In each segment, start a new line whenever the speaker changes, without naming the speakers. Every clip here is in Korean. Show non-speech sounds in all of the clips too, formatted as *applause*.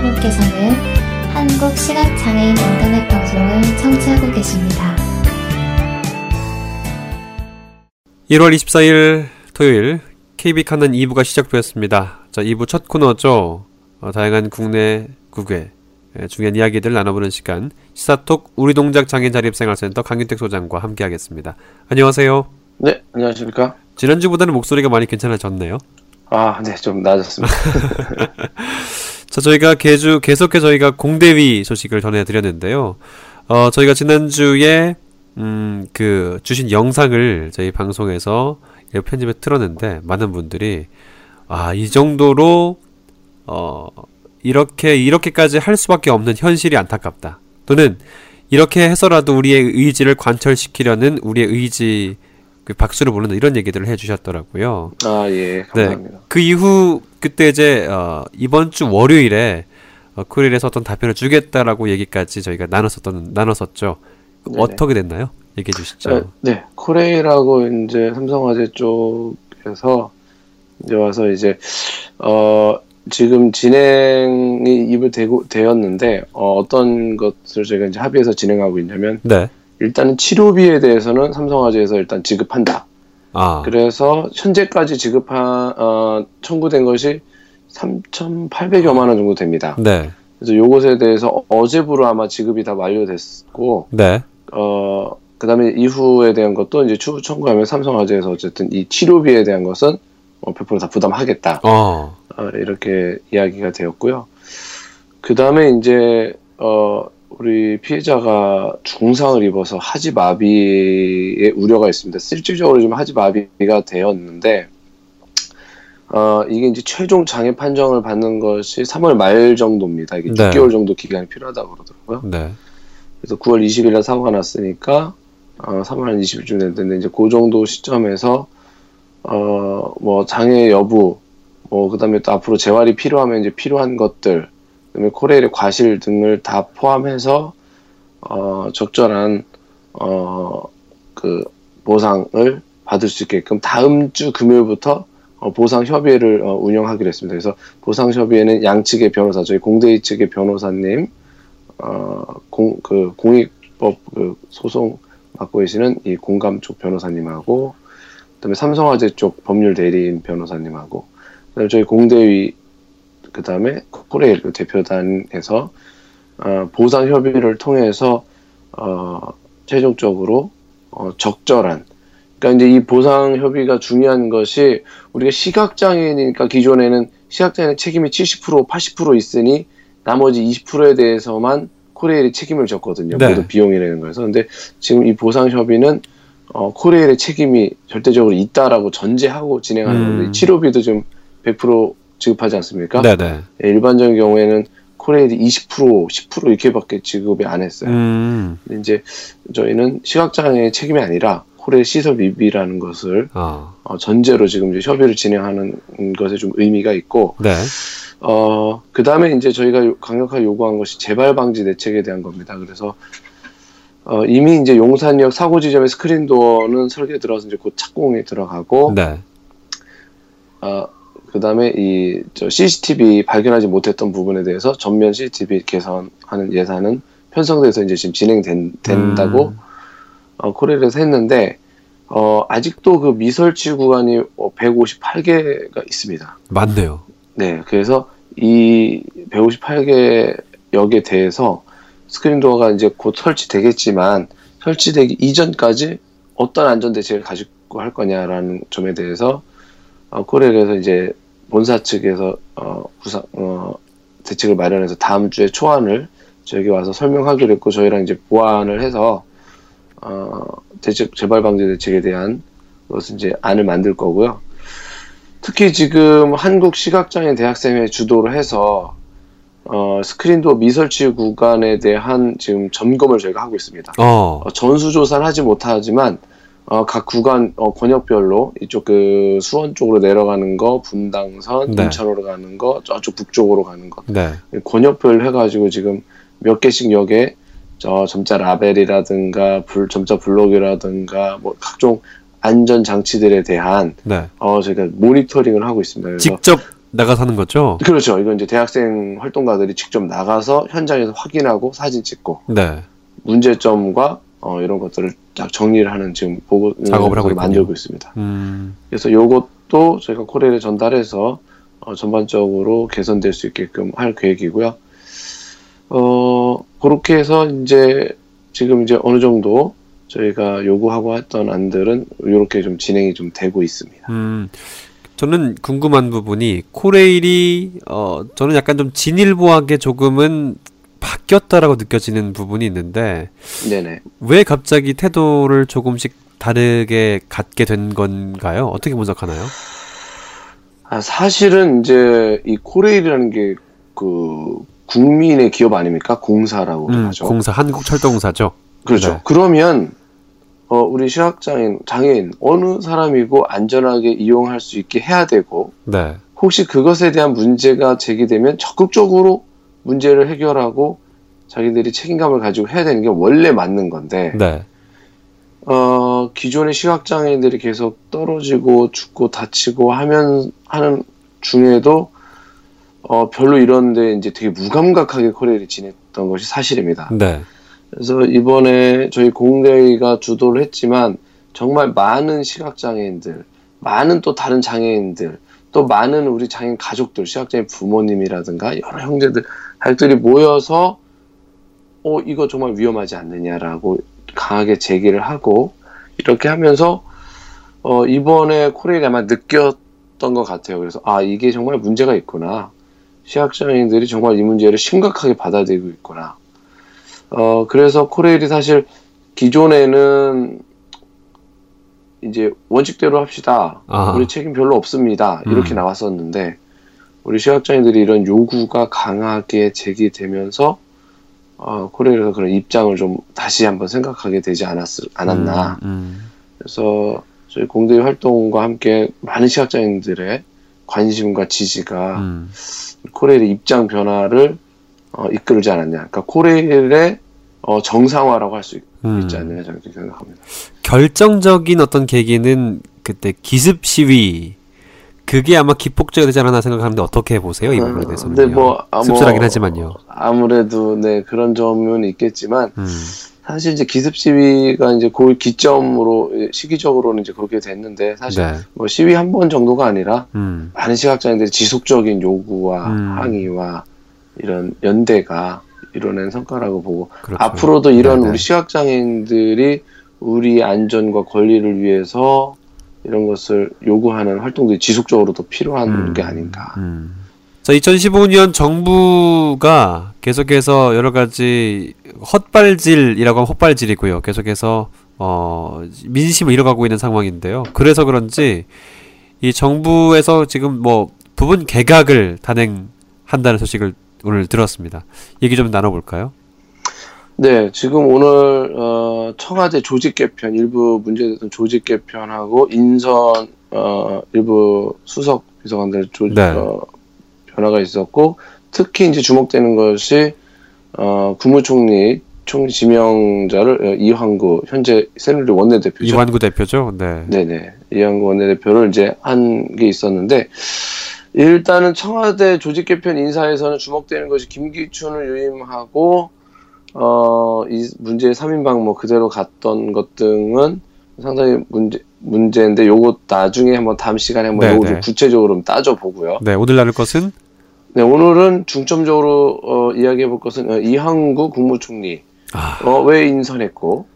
여러분께서는 한국 시각장애인 인터넷 방송을 청취하고 계십니다.
1월 24일 토요일 KB 카는 2부가 시작되었습니다. 자, 2부 첫 코너죠. 어, 다양한 국내, 국외, 예, 중요한 이야기들 나눠보는 시간. 시사톡 우리 동작 장애인 자립생활센터 강윤택 소장과 함께하겠습니다. 안녕하세요.
네, 안녕하십니까?
지난주보다는 목소리가 많이 괜찮아졌네요.
아, 네, 좀 나아졌습니다. *laughs*
자, 저희가 계주, 계속해 저희가 공대위 소식을 전해드렸는데요. 어, 저희가 지난주에, 음, 그, 주신 영상을 저희 방송에서 편집에 틀었는데, 많은 분들이, 아, 이 정도로, 어, 이렇게, 이렇게까지 할 수밖에 없는 현실이 안타깝다. 또는, 이렇게 해서라도 우리의 의지를 관철시키려는 우리의 의지, 그 박수를 보는 이런 얘기들을 해주셨더라고요.
아, 예, 감사합니다.
네. 그 이후 그때 이제 어, 이번 주 월요일에 어, 코리일에서 어떤 답변을 주겠다라고 얘기까지 저희가 나눴었던 나눴었죠.
네네.
어떻게 됐나요? 얘기해 주시죠.
네, 네, 코레이라고 이제 삼성화재 쪽에서 이제 와서 이제 어 지금 진행이 입을 대고 되었는데 어, 어떤 것을 저희가 이제 합의해서 진행하고 있냐면
네.
일단은 치료비에 대해서는 삼성화재에서 일단 지급한다.
아.
그래서 현재까지 지급한 어, 청구된 것이 3,800여만 원 정도 됩니다.
네.
그래서 요것에 대해서 어제부로 아마 지급이 다 완료됐고
네.
어 그다음에 이후에 대한 것도 이제 추후 청구하면 삼성화재에서 어쨌든 이 치료비에 대한 것은 어, 100%다 부담하겠다
어.
어, 이렇게 이야기가 되었고요. 그 다음에 이제 어 우리 피해자가 중상을 입어서 하지 마비의 우려가 있습니다. 실질적으로 지금 하지 마비가 되었는데 어 이게 이제 최종 장애 판정을 받는 것이 3월 말 정도입니다. 이게
네.
6개월 정도 기간이 필요하다고 그러더라고요.
네.
그래서 9월 20일 날 사고가 났으니까 어 3월 한 20일쯤 됐는데 이제 그 정도 시점에서 어 뭐 장애 여부 뭐 그다음에 또 앞으로 재활이 필요하면 이제 필요한 것들 그다음에 코레일의 과실 등을 다 포함해서 어 적절한 어 그 보상을 받을 수 있게끔 다음 주 금요일부터 어, 보상 협의회를 어, 운영하기로 했습니다. 그래서 보상 협의회는 양측의 변호사, 저희 공대위 측의 변호사님, 어, 공, 그 공익법 그 소송 맡고 계시는 이 공감 쪽 변호사님하고, 그다음에 삼성화재 쪽 법률 대리인 변호사님하고, 그다음에 저희 공대위, 그 다음에 코레일 그 대표단에서 어, 보상 협의를 통해서 어, 최종적으로 어, 적절한 그러니까 이제 이 보상 협의가 중요한 것이 우리가 시각 장애인이니까 기존에는 시각 장애인 책임이 70% 80% 있으니 나머지 20%에 대해서만 코레일이 책임을 졌거든요.
네.
모두 비용이 내는 거에서. 근데 지금 이 보상 협의는 어, 코레일의 책임이 절대적으로 있다라고 전제하고 진행하는
음.
건데 치료비도 지금 100% 지급하지 않습니까?
네네.
예, 일반적인 경우에는 코레일이 20% 10% 이렇게밖에 지급이 안 했어요.
음.
근데 이제 저희는 시각장애 책임이 아니라 코레일 시설 미비라는 것을
아.
어, 전제로 지금 이제 협의를 진행하는 것에 좀 의미가 있고,
네.
어, 그 다음에 이제 저희가 요- 강력하게 요구한 것이 재발 방지 대책에 대한 겁니다. 그래서, 어, 이미 이제 용산역 사고 지점의 스크린 도어는 설계 들어서 이제 곧 착공이 들어가고,
네.
어, 그 다음에 이, 저 CCTV 발견하지 못했던 부분에 대해서 전면 CCTV 개선하는 예산은 편성돼서 이제 지금 진행된다고
음.
어, 코레일에서 했는데, 어, 아직도 그 미설치 구간이 158개가 있습니다.
맞네요.
네, 그래서 이 158개 역에 대해서 스크린 도어가 이제 곧 설치되겠지만, 설치되기 이전까지 어떤 안전 대책을 가지고 할 거냐라는 점에 대해서, 어, 코레일에서 이제 본사 측에서, 어, 구상, 어, 대책을 마련해서 다음 주에 초안을 저에게 와서 설명하기로 했고, 저희랑 이제 보완을 해서, 어, 대책, 재발 방지 대책에 대한 것을 이제 안을 만들 거고요. 특히 지금 한국 시각장애인 대학생회 주도를 해서 어, 스크린도어 미설치 구간에 대한 지금 점검을 저희가 하고 있습니다.
어.
어, 전수조사는 하지 못하지만 어, 각 구간 어, 권역별로 이쪽 그 수원 쪽으로 내려가는 거, 분당선,
네.
인천으로 가는 거, 저쪽 북쪽으로 가는 거
네.
권역별 해가지고 지금 몇 개씩 역에 저 점자 라벨이라든가 불 점자 블록이라든가 뭐 각종 안전 장치들에 대한
네.
어 저희가 모니터링을 하고 있습니다.
직접 나가서 하는 거죠?
그렇죠. 이건 이제 대학생 활동가들이 직접 나가서 현장에서 확인하고 사진 찍고
네.
문제점과 어, 이런 것들을 딱 정리를 하는 지금 보고
작업을 하고.
만들고 있습니다.
음,
그래서 요것도 저희가 코레일에 전달해서 어, 전반적으로 개선될 수 있게끔 할 계획이고요. 어, 그렇게 해서 이제 지금 이제 어느 정도 저희가 요구하고 했던 안들은 이렇게 좀 진행이 좀 되고 있습니다.
음. 저는 궁금한 부분이 코레일이 어 저는 약간 좀 진일보하게 조금은 바뀌었다라고 느껴지는 부분이 있는데
네네.
왜 갑자기 태도를 조금씩 다르게 갖게 된 건가요? 어떻게 분석하나요?
아, 사실은 이제 이 코레일이라는 게 그 국민의 기업 아닙니까? 공사라고
음,
하죠.
공사 한국철도공사죠.
그렇죠.
네.
그러면 어, 우리 시각장애인 장애인 어느 사람이고 안전하게 이용할 수 있게 해야 되고
네.
혹시 그것에 대한 문제가 제기되면 적극적으로 문제를 해결하고 자기들이 책임감을 가지고 해야 되는 게 원래 맞는 건데
네.
어, 기존의 시각장애인들이 계속 떨어지고 죽고 다치고 하면 하는 중에도 어, 별로 이런데 이제 되게 무감각하게 코레일이 지냈던 것이 사실입니다.
네.
그래서 이번에 저희 공대가 주도를 했지만 정말 많은 시각장애인들, 많은 또 다른 장애인들, 또 많은 우리 장애인 가족들, 시각장애인 부모님이라든가 여러 형제들, 가족들이 모여서 어, 이거 정말 위험하지 않느냐라고 강하게 제기를 하고 이렇게 하면서 어, 이번에 코레일이 아마 느꼈던 것 같아요. 그래서 아, 이게 정말 문제가 있구나. 시각장애인들이 정말 이 문제를 심각하게 받아들이고 있구나. 어, 그래서 코레일이 사실 기존에는 이제 원칙대로 합시다.
아하.
우리 책임 별로 없습니다. 이렇게
음.
나왔었는데 우리 시각장애인들이 이런 요구가 강하게 제기되면서 어, 코레일에서 그런 입장을 좀 다시 한번 생각하게 되지 않았, 않았나.
음, 음.
그래서 저희 공대 활동과 함께 많은 시각장애인들의 관심과 지지가
음.
코레일의 입장 변화를 어, 이끌지 않았냐. 그러니까 코레일의 어, 정상화라고 할수
음.
있지 않느냐 저는 그렇게 생각합니다.
결정적인 어떤 계기는 그때 기습 시위 그게 아마 기폭제가 되지 않았나 생각하는데 어떻게 보세요 이 부분에 대해서는?
근데 뭐, 아, 뭐
씁쓸하긴 하지만요.
아무래도 네 그런 점은 있겠지만
음.
사실 이제 기습 시위가 이제 그 기점으로 예, 시기적으로는 이제 그렇게 됐는데 사실
네.
뭐 시위 한 번 정도가 아니라
음.
많은 시각장애인들이 지속적인 요구와
음.
항의와 이런 연대가 이뤄낸 성과라고 보고
그렇죠.
앞으로도 이런
네네.
우리 시각장애인들이 우리 안전과 권리를 위해서 이런 것을 요구하는 활동들이 지속적으로 더 필요한
음.
게 아닌가.
음. 자, 2015년 정부가 계속해서 여러 가지 헛발질이라고 하면 헛발질이고요. 계속해서 어, 민심을 잃어가고 있는 상황인데요. 그래서 그런지 이 정부에서 지금 뭐 부분 개각을 단행한다는 소식을 오늘 들었습니다. 얘기 좀 나눠볼까요?
네, 지금 오늘 어, 청와대 조직 개편 일부 문제됐던 조직 개편하고 인선 어, 일부 수석 비서관들 조,
네.
어, 변화가 있었고 특히 이제 주목되는 것이 어, 국무총리 총 지명자를 어, 이황구 현재 새누리 원내대표죠.
이완구 대표죠. 네.
네네 이황구 원내대표를 이제 한 게 있었는데 일단은 청와대 조직 개편 인사에서는 주목되는 것이 김기춘을 유임하고 어, 이 문제의 3인방 뭐 그대로 갔던 것 등은 상당히 문제, 문제인데 요거 나중에 한번 다음 시간에 한번
네,
요거
네.
좀 구체적으로 좀 따져보고요.
네, 오늘 나눌 것은
네, 오늘은 중점적으로 어, 이야기해 볼 것은 어, 이항구 국무총리
아,
어, 왜 인선했고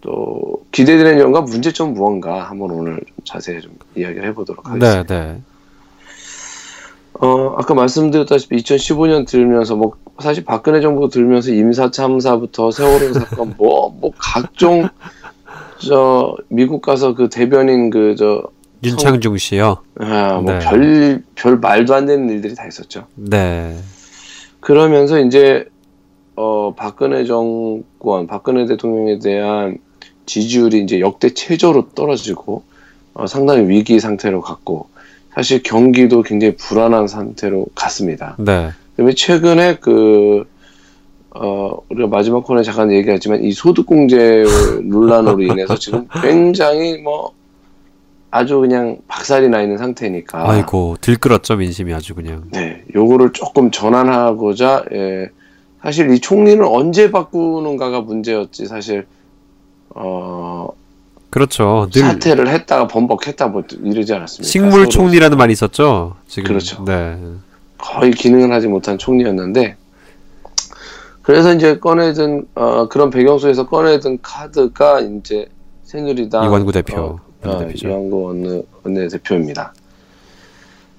또 기대되는 점과 문제점 무언가 한번 오늘 좀 자세히 좀 이야기를 해보도록 하겠습니다.
네, 네.
어, 아까 말씀드렸다시피 2015년 들면서 뭐 사실 박근혜 정부 들면서 임사 참사부터 세월호 사건 뭐뭐 각종 저 미국 가서 그 대변인 그 저
윤창중 씨요.
아,
네.
뭐별 별 말도 안 되는 일들이 다 있었죠.
네.
그러면서 이제 어 박근혜 정권, 박근혜 대통령에 대한 지지율이 이제 역대 최저로 떨어지고 어, 상당히 위기 상태로 갔고 사실 경기도 굉장히 불안한 상태로 갔습니다.
네.
그다음에 최근에 그 어, 우리가 마지막 코너에 잠깐 얘기했지만 이 소득공제 논란으로 인해서 *laughs* 지금 굉장히 뭐 아주 그냥 박살이 나 있는 상태니까.
아이고 들끓었죠 민심이 아주 그냥.
네, 요거를 조금 전환하고자 예, 사실 이 총리는 언제 바꾸는가가 문제였지 사실 어
그렇죠. 늘
사퇴를 했다가 번복했다 뭐 이러지 않았습니까?
식물 총리라는 말이 있었죠. 지금.
그렇죠.
네.
거의 기능을 하지 못한 총리였는데 그래서 이제 꺼내든 어, 그런 배경 속에서 꺼내든 카드가 이제 새누리당
이완구 대표.
어, 어. 이완구 원내, 원내 대표입니다.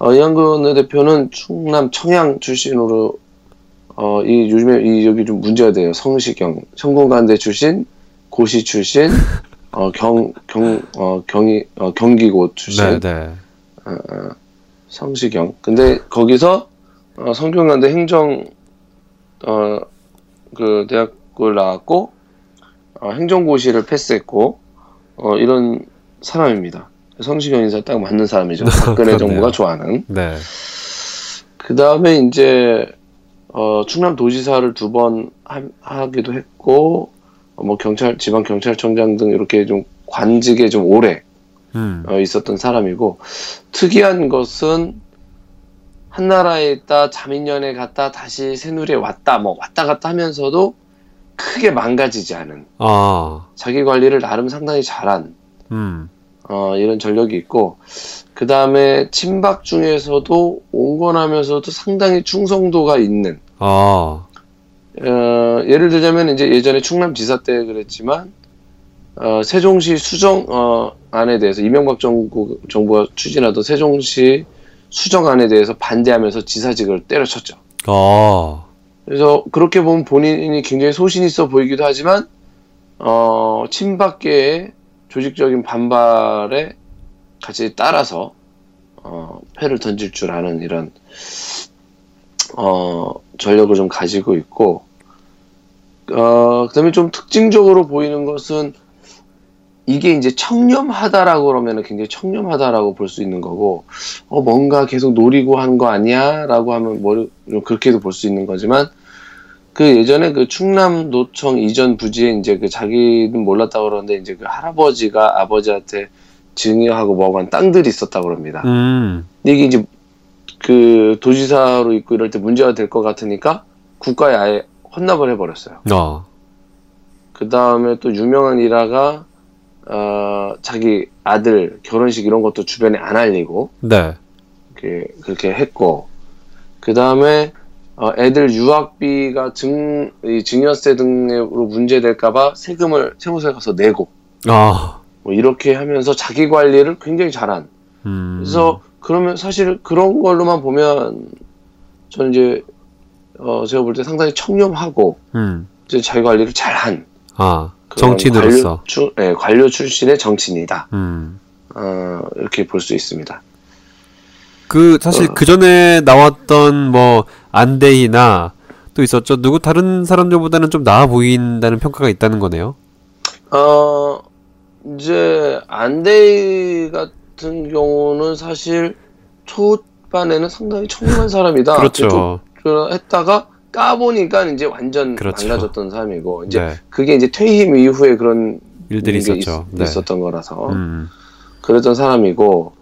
어, 이완구 원내 대표는 충남 청양 출신으로 어, 이 요즘에 이 여기 좀 문제가 돼요. 성시경 성공관대 출신, 고시 출신, *laughs* 어, 경, 경, 어, 경이, 어, 경기고 출신.
네, 네.
성시경. 근데 거기서 어, 성균관대 행정 어, 그 대학을 나왔고 어, 행정고시를 패스했고 어, 이런 사람입니다. 성시경 인사 딱 맞는 사람이죠. *laughs* 박근혜
그렇네요.
정부가 좋아하는.
네.
그 다음에 이제 어, 충남 도지사를 두 번 하기도 했고 어, 뭐 경찰 지방 경찰청장 등 이렇게 좀 관직에 좀 오래
음.
어, 있었던 사람이고 특이한 것은 한나라에 있다 자민련에 갔다 다시 새누리에 왔다 뭐 왔다 갔다 하면서도 크게 망가지지 않은
아.
자기 관리를 나름 상당히 잘한
음.
어, 이런 전력이 있고 그 다음에 친박 중에서도 온건하면서도 상당히 충성도가 있는
아.
어, 예를 들자면 이제 예전에 충남지사 때 그랬지만 어, 세종시 수정 어, 안에 대해서 이명박 정부 정부가 추진하던 세종시 수정 안에 대해서 반대하면서 지사직을 때려쳤죠.
아.
그래서 그렇게 보면 본인이 굉장히 소신 있어 보이기도 하지만 어, 친박계의 조직적인 반발에 같이 따라서 어, 패를 던질 줄 아는 이런 어, 전력을 좀 가지고 있고 어, 그 다음에 좀 특징적으로 보이는 것은 이게 이제 청렴하다라고 그러면 굉장히 청렴하다라고 볼 수 있는 거고 어, 뭔가 계속 노리고 하는 거 아니야 라고 하면 뭐 그렇게도 볼 수 있는 거지만 그 예전에 그 충남 노청 이전 부지에 이제 그 자기는 몰랐다고 그러는데 이제 그 할아버지가 아버지한테 증여하고 한 땅들이 있었다고 그럽니다.
음.
근데 이게 이제 그 도지사로 있고 이럴 때 문제가 될 것 같으니까 국가에 아예 헌납을 해버렸어요.
아.
그 다음에 또 유명한 일화가 어, 자기 아들 결혼식 이런 것도 주변에 안 알리고
네.
이렇게 그렇게 했고 그 다음에 어, 애들 유학비가 증, 이 증여세 등으로 문제될까봐 세금을 세무서에 가서 내고
아.
뭐 이렇게 하면서 자기 관리를 굉장히 잘한.
음.
그래서 그러면 사실 그런 걸로만 보면 저는 이제 어, 제가 볼 때 상당히 청렴하고
음.
이제 자기 관리를 잘한
아. 정치인으로서.
관료, 출, 예, 관료 출신의 정치인이다.
음.
어, 이렇게 볼 수 있습니다.
그 사실
어.
그 전에 나왔던 뭐 안대희나 또 있었죠. 누구 다른 사람들보다는 좀 나아 보인다는 평가가 있다는 거네요.
어, 이제 안데이 같은 경우는 사실 초반에는 상당히 청렴한 사람이다.
그렇죠.
그 했다가 까보니까 이제 완전
그렇죠.
망가졌던 사람이고 이제
네.
그게 이제 퇴임 이후에 그런
일들이
게
있었죠.
있,
네.
었던 거라서
음.
그랬던 사람이고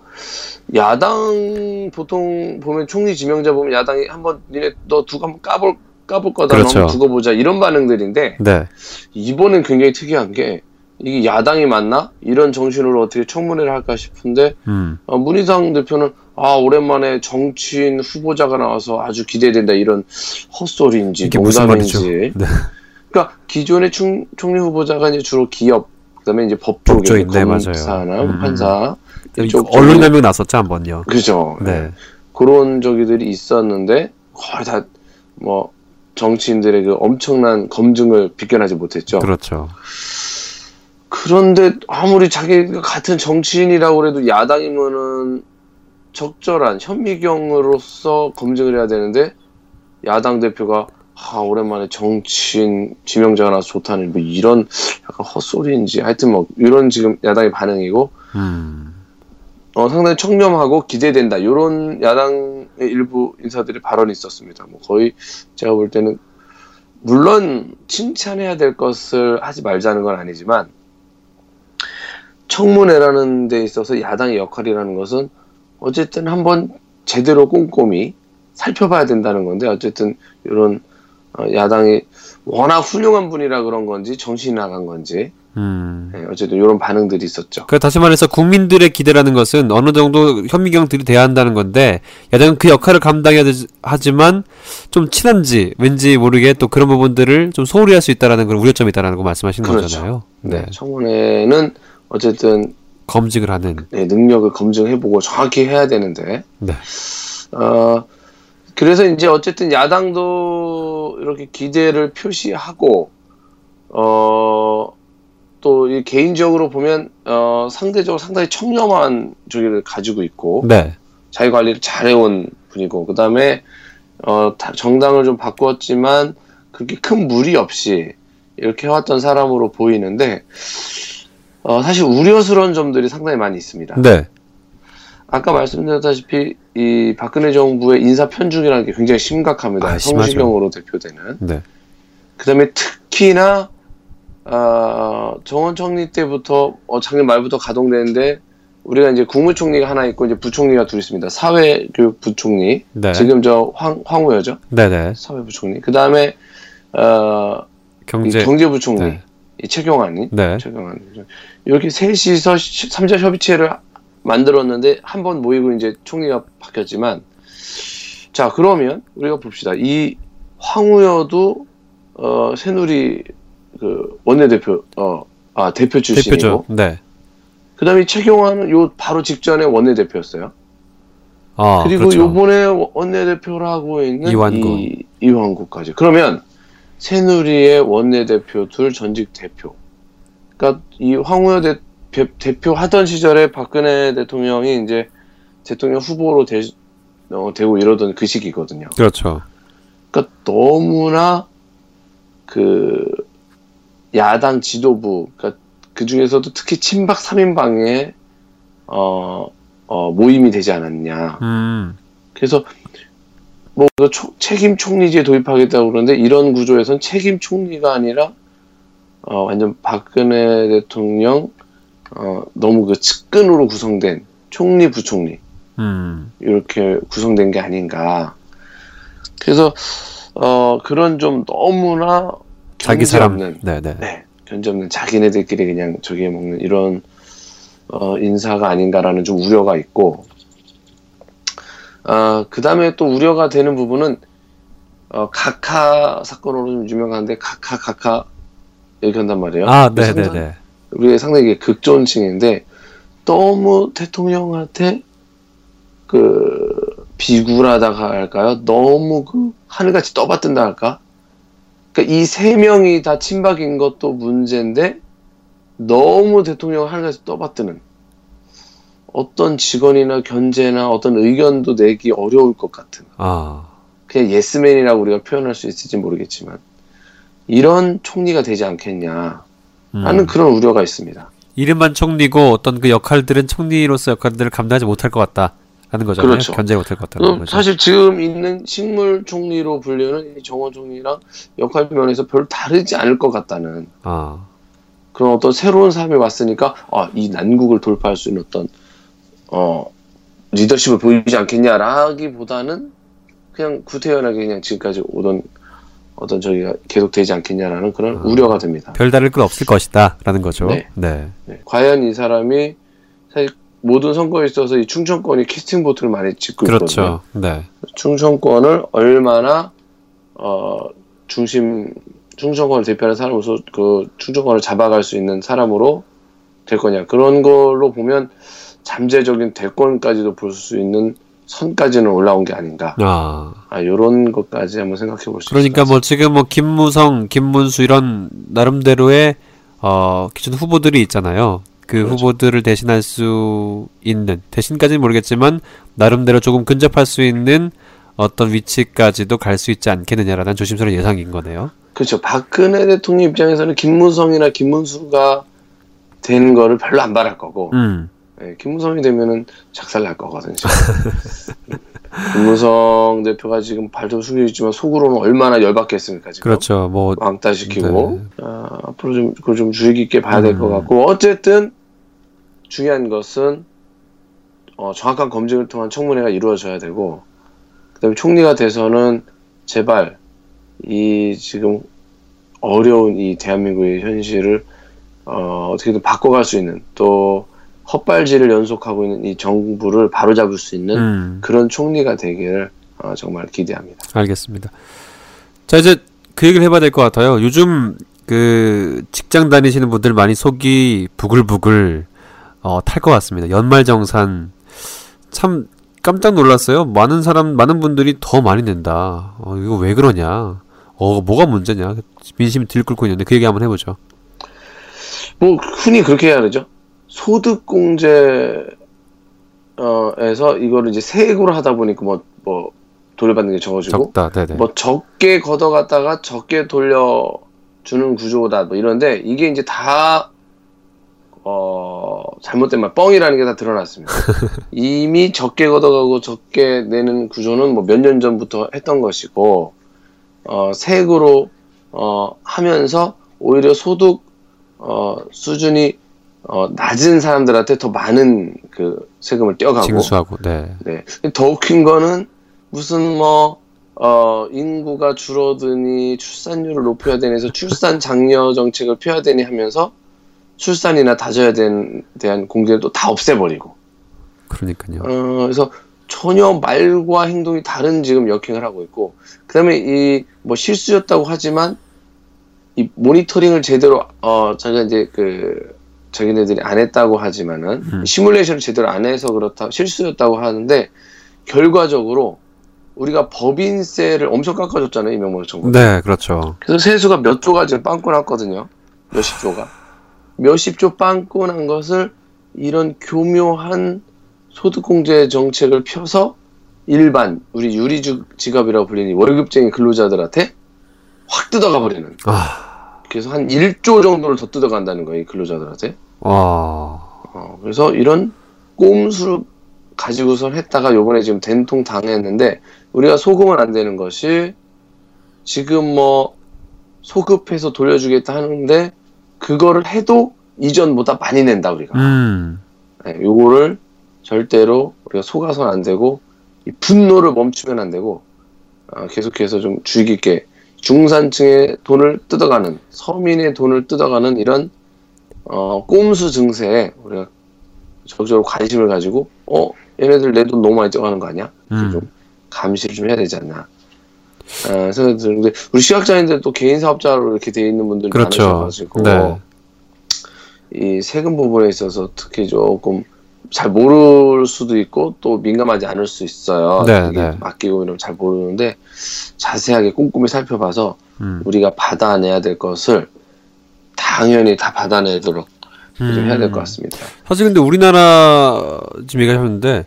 야당 보통 보면 총리 지명자 보면 야당이 한번 니네 너 두고 한번 까볼 까볼 거다
그렇죠.
한번 두고 보자 이런 반응들인데
네.
이번엔 굉장히 특이한 게 이게 야당이 맞나 이런 정신으로 어떻게 청문회를 할까 싶은데
음.
어, 문희상 대표는 아 오랜만에 정치인 후보자가 나와서 아주 기대된다 이런 헛소리인지? 농담인지
네. *laughs*
그러니까 기존의 총, 총리 후보자가 이제 주로 기업 그다음에 이제 법 쪽에
법조인, 네.
검사나
음,
판사
이거
이쪽
언론 설명 났었죠 한 번요.
그죠
네.
그런 저기들이 있었는데 거의 다 뭐 정치인들의 그 엄청난 검증을 비껴나지 못했죠.
그렇죠.
그런데 아무리 자기가 같은 정치인이라고 그래도 야당이면은 적절한 현미경으로서 검증을 해야 되는데 야당 대표가 아 오랜만에 정치인 지명자가 나서 좋다는 뭐 이런 약간 헛소리인지 하여튼 뭐 이런 지금 야당의 반응이고
음.
어, 상당히 청렴하고 기대된다 이런 야당의 일부 인사들의 발언이 있었습니다. 뭐 거의 제가 볼 때는 물론 칭찬해야 될 것을 하지 말자는 건 아니지만 청문회라는 데 있어서 야당의 역할이라는 것은 어쨌든 한번 제대로 꼼꼼히 살펴봐야 된다는 건데 어쨌든 이런 어, 야당이 워낙 훌륭한 분이라 그런 건지 정신이 나간 건지
음.
예, 어쨌든 이런 반응들이 있었죠.
그 다시 말해서 국민들의 기대라는 것은 어느 정도 현미경들이 돼야 한다는 건데 야당은 그 역할을 감당해야 되지, 하지만 좀 친한지 왠지 모르게 또 그런 부분들을 좀 소홀히 할 수 있다라는 그런 우려점이 있다라는 거 말씀하시는
그렇죠.
거잖아요.
네, 청문회는 어쨌든
검증을 하는.
네, 능력을 검증해보고 정확히 해야 되는데
네.
어, 그래서 이제 어쨌든 야당도 이렇게 기대를 표시하고, 어, 또이 개인적으로 보면, 어, 상대적으로 상당히 청렴한 저기를 가지고 있고,
네.
자기 관리를 잘해온 분이고, 그 다음에, 어, 다- 정당을 좀 바꾸었지만, 그렇게 큰 무리 없이 이렇게 해왔던 사람으로 보이는데, 어, 사실 우려스러운 점들이 상당히 많이 있습니다.
네.
아까 말씀드렸다시피 이 박근혜 정부의 인사 편중이라는 게 굉장히 심각합니다.
아.
성시경으로 대표되는.
네.
그다음에 특히나 아, 정원 총리 때부터 어, 작년 말부터 가동되는데 우리가 이제 국무총리가 하나 있고 이제 부총리가 둘 있습니다. 사회교육부총리
네.
지금 저 황, 황우여죠.
네네.
사회부총리. 그다음에 어, 이
경제.
경제 부총리
네.
이 최경환이
네.
최경환 이렇게 셋이서 시- 삼자 협의체를 만들었는데 한 번 모이고 이제 총리가 바뀌었지만 자 그러면 우리가 봅시다 이 황우여도 어 새누리 그 원내대표 어 아 대표 출신이고
대표죠. 네.
그다음에 최경환은 요 바로 직전에 원내대표였어요.
아,
그리고
그렇죠.
요번에 원내대표라고 있는
이완구.
이, 이완구까지. 그러면 새누리의 원내대표 둘 전직 대표. 그러니까 이 황우여 대, 표 하던 시절에 박근혜 대통령이 이제 대통령 후보로 되, 어, 되고 이러던 그 시기거든요.
그렇죠.
그러니까 너무나 그 야당 지도부, 그러니까 그 중에서도 특히 친박 3인방의 어, 어, 모임이 되지 않았냐.
음.
그래서 뭐 책임 총리제 도입하겠다고 그러는데 이런 구조에선 책임 총리가 아니라 어, 완전 박근혜 대통령 어, 너무 그 측근으로 구성된 총리 부총리
음.
이렇게 구성된 게 아닌가. 그래서 어, 그런 좀 너무나
자기 사람.
없는
네네.
네, 견제 없는 자기네들끼리 그냥 저기에 먹는 이런 어, 인사가 아닌가라는 좀 우려가 있고, 아, 그 다음에 또 우려가 되는 부분은, 어, 카카 사건으로 좀 유명한데, 카카, 카카, 이렇게 한단 말이에요.
아,
상당-
네네 네.
우리가 상당히 극존칭인데, 너무 대통령한테, 그, 비굴하다가 할까요? 너무 그, 하늘같이 떠받든다 할까? 그러니까 이 세 명이 다 친박인 것도 문제인데 너무 대통령 하늘같이 떠받드는 어떤 직원이나 견제나 어떤 의견도 내기 어려울 것 같은
아.
그냥 예스맨이라고 우리가 표현할 수 있을지 모르겠지만 이런 총리가 되지 않겠냐
음.
하는 그런 우려가 있습니다.
이름만 총리고 어떤 그 역할들은 총리로서 역할들을 감당하지 못할 것 같다라는 거잖아요.
그렇죠.
견제 못할 것 같다는
어,
거죠.
사실 지금 있는 식물 총리로 불리는 이 정원 총리랑 역할 면에서 별 다르지 않을 것 같다는
아.
그런 어떤 새로운 사람이 왔으니까 아, 이 난국을 돌파할 수 있는 어떤 어 리더십을 보이지 않겠냐라기보다는 그냥 구태연하게 그냥 지금까지 오던 어떤 저기가 계속되지 않겠냐라는 그런
아.
우려가 됩니다.
별다를 것 없을 것이다라는 거죠.
네.
네.
네. 과연 이 사람이 사실 모든 선거에 있어서 이 충청권이 캐스팅 보트를 많이 있거든요.
그렇죠. 네.
충청권을 얼마나 어 중심 충청권을 대표하는 사람으로서 그 충청권을 잡아갈 수 있는 사람으로 될 거냐 그런 걸로 보면 잠재적인 대권까지도 볼 수 있는 선까지는 올라온 게 아닌가
아.
아 이런 것까지 한번 생각해 볼 수
그러니까 것뭐 지금 뭐 김무성, 김문수 이런 나름대로의 어 기존 후보들이 있잖아요. 그
그렇죠.
후보들을 대신할 수 있는 대신까지는 모르겠지만 나름대로 조금 근접할 수 있는 어떤 위치까지도 갈 수 있지 않겠느냐라는 조심스러운 예상인 거네요.
그렇죠 박근혜 대통령 입장에서는 김무성이나 김문수가 되는 거를 별로 안 바랄 거고
음.
예, 김무성이 되면은 작살 날 거거든요. *laughs* 김무성 대표가 지금 발도 숙여 있지만 속으로는 얼마나 열받겠습니까 지금.
그렇죠. 뭐
왕따 시키고
네.
아, 앞으로 좀 그걸 좀 주의 깊게 봐야 될것
음.
같고 어쨌든 중요한 것은 어, 정확한 검증을 통한 청문회가 이루어져야 되고 그다음에 총리가 돼서는 제발 이 지금 어려운 이 대한민국의 현실을 어, 어떻게든 바꿔갈 수 있는 또 헛발질을 연속하고 있는 이 정부를 바로잡을 수 있는
음.
그런 총리가 되기를 어, 정말 기대합니다.
알겠습니다. 자 이제 그 얘기를 해봐야 될 것 같아요. 요즘 그 직장 다니시는 분들 많이 속이 부글부글 어, 탈 것 같습니다. 연말 정산 참 깜짝 놀랐어요. 많은 사람 많은 분들이 더 많이 낸다. 어, 이거 왜 그러냐? 어 뭐가 문제냐? 민심이 들끓고 있는데 그 얘기 한번 해보죠.
뭐 흔히 그렇게 해야 되죠. 소득공제에서 이거를 이제 세액으로 하다 보니까 뭐, 뭐 돌려받는 게 적어지고
적다. 네네.
뭐 적게 걷어갔다가 적게 돌려주는 구조다 뭐 이런데 이게 이제 다 어, 잘못된 말 뻥이라는 게 다 드러났습니다. *laughs* 이미 적게 걷어가고 적게 내는 구조는 뭐 몇 년 전부터 했던 것이고 어, 세액으로 어, 하면서 오히려 소득 어, 수준이 어, 낮은 사람들한테 더 많은 그 세금을 떼어가고
징수하고. 네.
네. 더 웃긴 거는 무슨 뭐, 어, 인구가 줄어드니 출산율을 높여야 되니 해서 출산 장려 정책을 펴야 되니 하면서 출산이나 다져야 된, 대한 공제를 또 다 없애버리고.
그러니까요.
어, 그래서 전혀 말과 행동이 다른 지금 역행을 하고 있고, 그 다음에 이 뭐 실수였다고 하지만, 이 모니터링을 제대로, 어, 자기가 이제 그, 자기네들이 안 했다고 하지만은,
음.
시뮬레이션을 제대로 안 해서 그렇다, 실수였다고 하는데, 결과적으로 우리가 법인세를 엄청 깎아줬잖아요, 이명박 정부.
네, 그렇죠.
그래서 세수가 몇 조가 지금 빵꾸 났거든요. 몇십 조가. 몇십 조 빵꾸 난 것을 이런 교묘한 소득공제 정책을 펴서 일반, 우리 유리 직업이라고 불리는 이 월급쟁이 근로자들한테 확 뜯어가 버리는.
아,
그래서 한 1조 정도를 더 뜯어간다는 거예요, 이 근로자들한테.
와,
어, 그래서 이런 꼼수를 가지고선 했다가 요번에 지금 된통 당했는데 우리가 속으면 안 되는 것이 지금 뭐 소급해서 돌려주겠다 하는데 그거를 해도 이전보다 많이 낸다 우리가.
음,
네, 요거를 절대로 우리가 속아서는 안 되고 이 분노를 멈추면 안 되고 어, 계속해서 좀 주의 깊게 중산층의 돈을 뜯어가는 서민의 돈을 뜯어가는 이런 어, 꼼수 증세에 우리가 적극적으로 관심을 가지고 어 얘네들 내 돈 너무 많이 떼어가는 거 아니야?
음.
좀 감시를 좀 해야 되지 않나? 어, 생각이 드는데 우리 시각장애인들 또 개인 사업자로 이렇게 돼 있는 분들
그렇죠.
많으셔가지고
네.
이 세금 부분에 있어서 특히 조금 잘 모를 수도 있고 또 민감하지 않을 수 있어요.
네, 네.
맡기고 이러면 잘 모르는데 자세하게 꼼꼼히 살펴봐서
음,
우리가 받아내야 될 것을 당연히 다 받아내도록 좀 해야 될것
음.
같습니다.
사실 근데 우리나라 지금 얘기하셨는데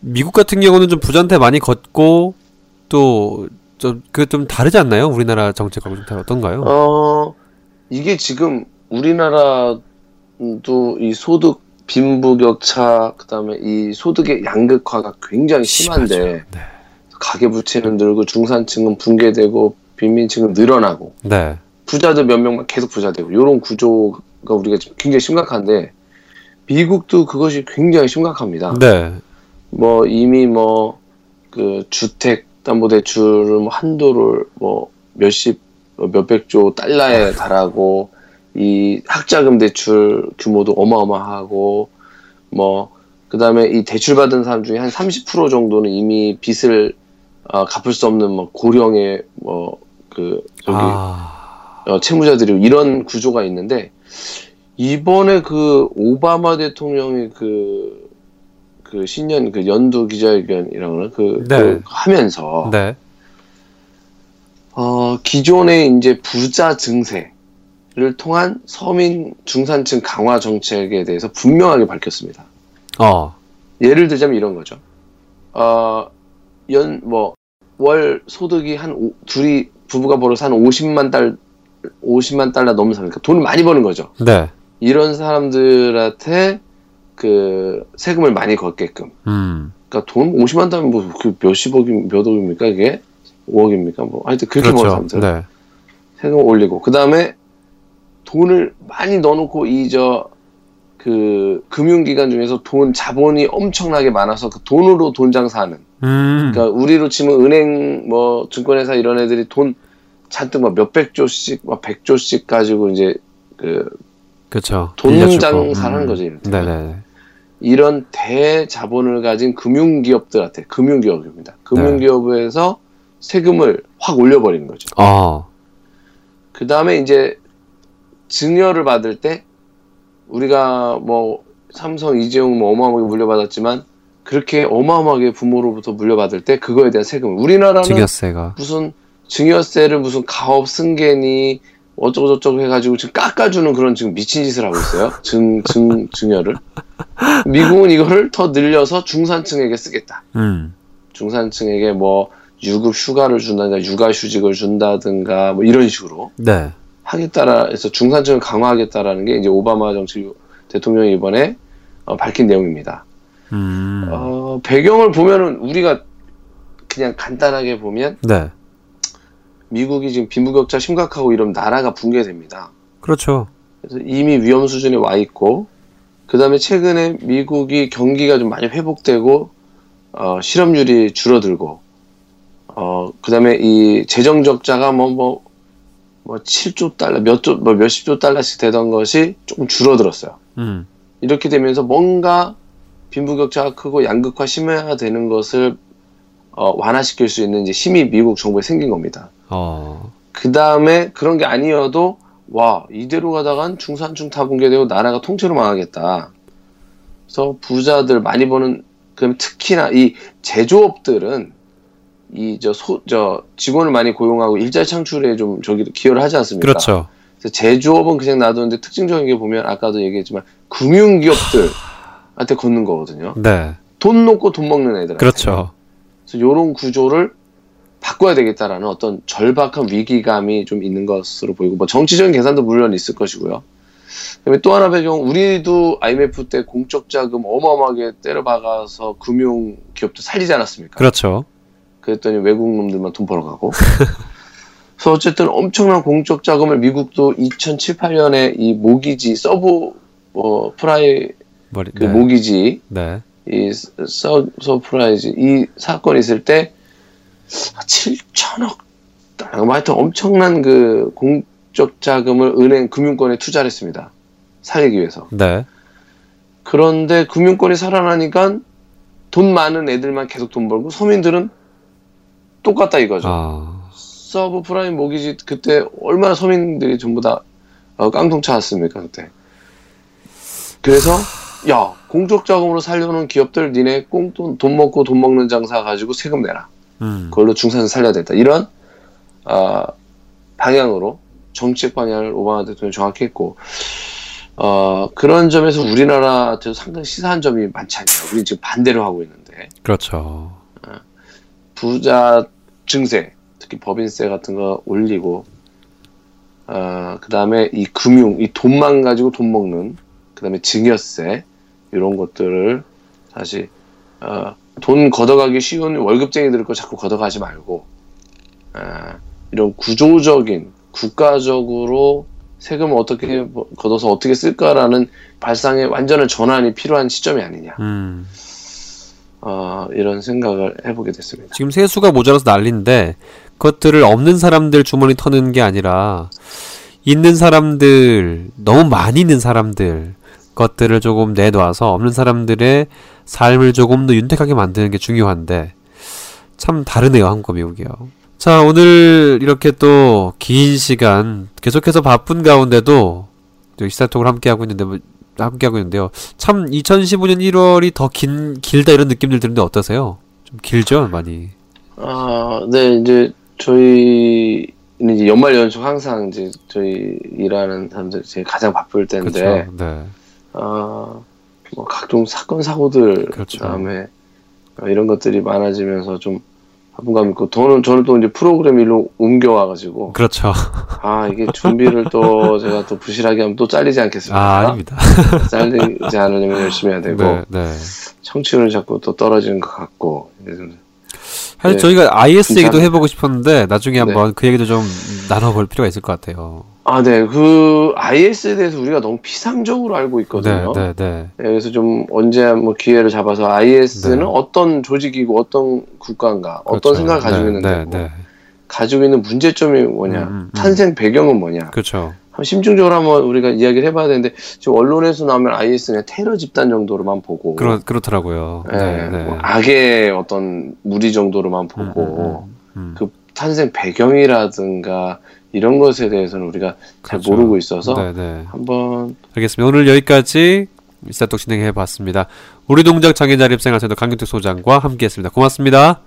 미국 같은 경우는 좀 부자한테 많이 걷고 또 좀그좀 다르지 않나요? 우리나라 정책하고 좀 어떤가요?
어, 이게 지금 우리나라도 이 소득 빈부격차, 그 다음에 이 소득의 양극화가 굉장히 심한데.
네.
가계 부채는 늘고 중산층은 붕괴되고 빈민층은 늘어나고
네.
부자들 몇 명만 계속 부자되고 이런 구조가 우리가 지금 굉장히 심각한데 미국도 그것이 굉장히 심각합니다.
네.
뭐 이미 뭐 그 주택 담보 대출을 뭐 한도를 뭐 몇십 뭐 몇백조 달러에 달하고 이 학자금 대출 규모도 어마어마하고 뭐 그다음에 이 대출 받은 사람 중에 한 30% 정도는 이미 빚을 어, 갚을 수 없는 뭐 고령의 뭐그 저기
아,
어, 채무자들이 이런 구조가 있는데 이번에 그 오바마 대통령이 그, 그 신년 그 연두 기자회견이라고 그,
네.
그 하면서
네.
어, 기존의 이제 부자 증세 를 통한 서민 중산층 강화 정책에 대해서 분명하게 밝혔습니다.
어.
예를 들자면 이런 거죠. 어, 연, 뭐, 월 소득이 한, 오- 둘이, 부부가 벌어서 한 50만 달, 50만 달러 넘는 사람, 그러니까 돈을 많이 버는 거죠.
네.
이런 사람들한테 그 세금을 많이 걷게끔.
음.
그러니까 돈 50만 달러면 뭐, 그 몇십억이, 몇 억입니까, 이게? 5억입니까? 뭐, 하여튼 그렇게 버는
그렇죠.
사람들.
네.
세금을 올리고. 그 다음에 돈을 많이 넣어놓고 이, 저, 그 금융기관 중에서 돈 자본이 엄청나게 많아서 그 돈으로 돈 장사하는.
음.
그러니까 우리로 치면 은행 뭐 증권회사 이런 애들이 돈 잔뜩 막 몇백 조씩 막 백 조씩 가지고 이제 그
그렇죠.
돈 장사하는 거죠. 이를테면.
네네.
이런 대자본을 가진 금융기업들한테 금융기업입니다. 금융기업에서 세금을 확 올려버리는 거죠.
어.
그 다음에 이제 증여를 받을 때 우리가 뭐 삼성, 이재용 뭐 어마어마하게 물려받았지만 그렇게 어마어마하게 부모로부터 물려받을 때 그거에 대한 세금 우리나라는
증여세가.
무슨 증여세를 무슨 가업 승계니 어쩌고 저쩌고 해가지고 지금 깎아주는 그런 지금 미친 짓을 하고 있어요. 증, 증, 증여를. 미국은 이거를 더 늘려서 중산층에게 쓰겠다.
음.
중산층에게 뭐 유급 휴가를 준다든가 육아휴직을 준다든가 뭐 이런 식으로
네.
하겠다라 해서 중산층을 강화하겠다라는 게 이제 오바마 정치 대통령이 이번에 어, 밝힌 내용입니다.
음.
어, 배경을 보면은 우리가 그냥 간단하게 보면
네.
미국이 지금 빈부격차 심각하고 이러면 나라가 붕괴됩니다.
그렇죠.
그래서 이미 위험 수준에 와 있고 그 다음에 최근에 미국이 경기가 좀 많이 회복되고 어, 실업률이 줄어들고 어, 그 다음에 이 재정 적자가 뭐 뭐 뭐 7조 달러 몇 조 뭐 몇십조 달러씩 되던 것이 조금 줄어들었어요.
음.
이렇게 되면서 뭔가 빈부격차가 크고 양극화 심화되는 것을 어, 완화시킬 수 있는 이제 힘이 미국 정부에 생긴 겁니다.
어.
그 다음에 그런 게 아니어도 와 이대로 가다간 중산층 다 붕괴되고 나라가 통째로 망하겠다. 그래서 부자들 많이 버는 그럼 특히나 이 제조업들은 이 저 소 저 직원을 많이 고용하고 일자리 창출에 좀 저기 기여를 하지 않습니까?
그렇죠.
그래서 제조업은 그냥 놔두는데 특징적인 게 보면 아까도 얘기했지만 금융기업들한테 걷는 거거든요.
네.
돈 놓고 돈 먹는 애들.
그렇죠.
그래서 이런 구조를 바꿔야 되겠다라는 어떤 절박한 위기감이 좀 있는 것으로 보이고 뭐 정치적인 계산도 물론 있을 것이고요. 그다음에 또 하나 배경 우리도 IMF 때 공적 자금 어마어마하게 때려 박아서 금융 기업도 살리지 않았습니까?
그렇죠.
그랬더니 외국 놈들만 돈 벌어가고. *laughs* 그래서 어쨌든 엄청난 공적 자금을 미국도 2007, 8년에 이 모기지 서브 어,
프라이머리.
그
네.
모기지
네.
이 서, 서프라이즈 이 사건이 있을 때 7천억 달러 뭐 하여튼 엄청난 그 공적 자금을 은행 금융권에 투자를 했습니다. 살리기 위해서.
네.
그런데 금융권이 살아나니까 돈 많은 애들만 계속 돈 벌고 서민들은 똑같다 이거죠.
아.
서브 프라임 모기지 그때 얼마나 서민들이 전부 다 어, 깡통 차왔습니까 그때. 그래서 야 공적 자금으로 살려놓은 기업들 니네 꽁돈 돈 먹고 돈 먹는 장사 가지고 세금 내라.
음.
그걸로 중산을 살려야 된다. 이런 아, 방향으로 정책 방향을 오바마 대통령이 정확히 했고 어, 그런 점에서 우리나라한테도 상당히 시사한 점이 많지 않냐. 우리 지금 반대로 하고 있는데
그렇죠.
부자 증세, 특히 법인세 같은 거 올리고, 어, 그 다음에 이 금융, 이 돈만 가지고 돈 먹는, 그 다음에 증여세, 이런 것들을 다시, 어, 돈 걷어가기 쉬운 월급쟁이들 거 자꾸 걷어가지 말고, 아, 이런 구조적인, 국가적으로 세금을 어떻게 뭐- 걷어서 어떻게 쓸까라는 발상의 완전한 전환이 필요한 시점이 아니냐,
음.
어, 이런 생각을 해보게 됐습니다.
지금 세수가 모자라서 난리인데 그것들을 없는 사람들 주머니 터는 게 아니라 있는 사람들 너무 많이 있는 사람들 것들을 조금 내놔서 없는 사람들의 삶을 조금 더 윤택하게 만드는 게 중요한데 참 다르네요 한국과 미국이요. 자 오늘 이렇게 또 긴 시간 계속해서 바쁜 가운데도 또 시사톡을 함께 하고 있는데 뭐 함께 하고 있는데요. 참 2015년 1월이 더 긴 길다 이런 느낌들 드는데 어떠세요? 좀 길죠 많이.
아, 네, 이제 저희는 이제 연말 연속 항상 이제 저희 일하는 사람들 제일 가장 바쁠 때인데,
그렇죠. 네.
아, 뭐 각종 사건 사고들
그렇죠.
그다음에 어, 이런 것들이 많아지면서 좀 바쁜감 있고 저는 저는 또 이제 프로그램 일로 옮겨와가지고
그렇죠.
아 이게 준비를 또 *laughs* 제가 또 부실하게 하면 또 잘리지 않겠습니까?
아, 아닙니다. *laughs*
잘리지 않으려면 열심히 해야 되고
네, 네.
청취율은 자꾸 또 떨어지는 것 같고
사실
네,
저희가 IS 얘기도. 해보고 싶었는데 나중에
네.
한번 그 얘기도 좀 나눠볼 필요가 있을 것 같아요.
아, 네. 그 IS에 대해서 우리가 너무 피상적으로 알고 있거든요.
네, 네, 네.
네, 그래서 좀 언제 뭐 기회를 잡아서 IS는
네.
어떤 조직이고 어떤 국가인가, 어떤
그렇죠.
생각을 가지고
네,
있는데,
네, 네.
가지고 있는 문제점이 뭐냐,
음, 음, 음.
탄생 배경은 뭐냐.
그렇죠.
한번 심층적으로 한번 우리가 이야기를 해봐야 되는데 지금 언론에서 나오면 IS는 테러 집단 정도로만 보고,
그렇 그렇더라고요. 네.
뭐 악의 어떤 무리 정도로만 보고
음, 음, 음.
그 탄생 배경이라든가 이런 것에 대해서는 우리가 잘
그렇죠.
모르고 있어서
네, 네.
한번
알겠습니다. 오늘 여기까지 일사독 진행해 봤습니다. 우리 동작 장애 자립생활센터 강경택 소장과 함께했습니다. 고맙습니다.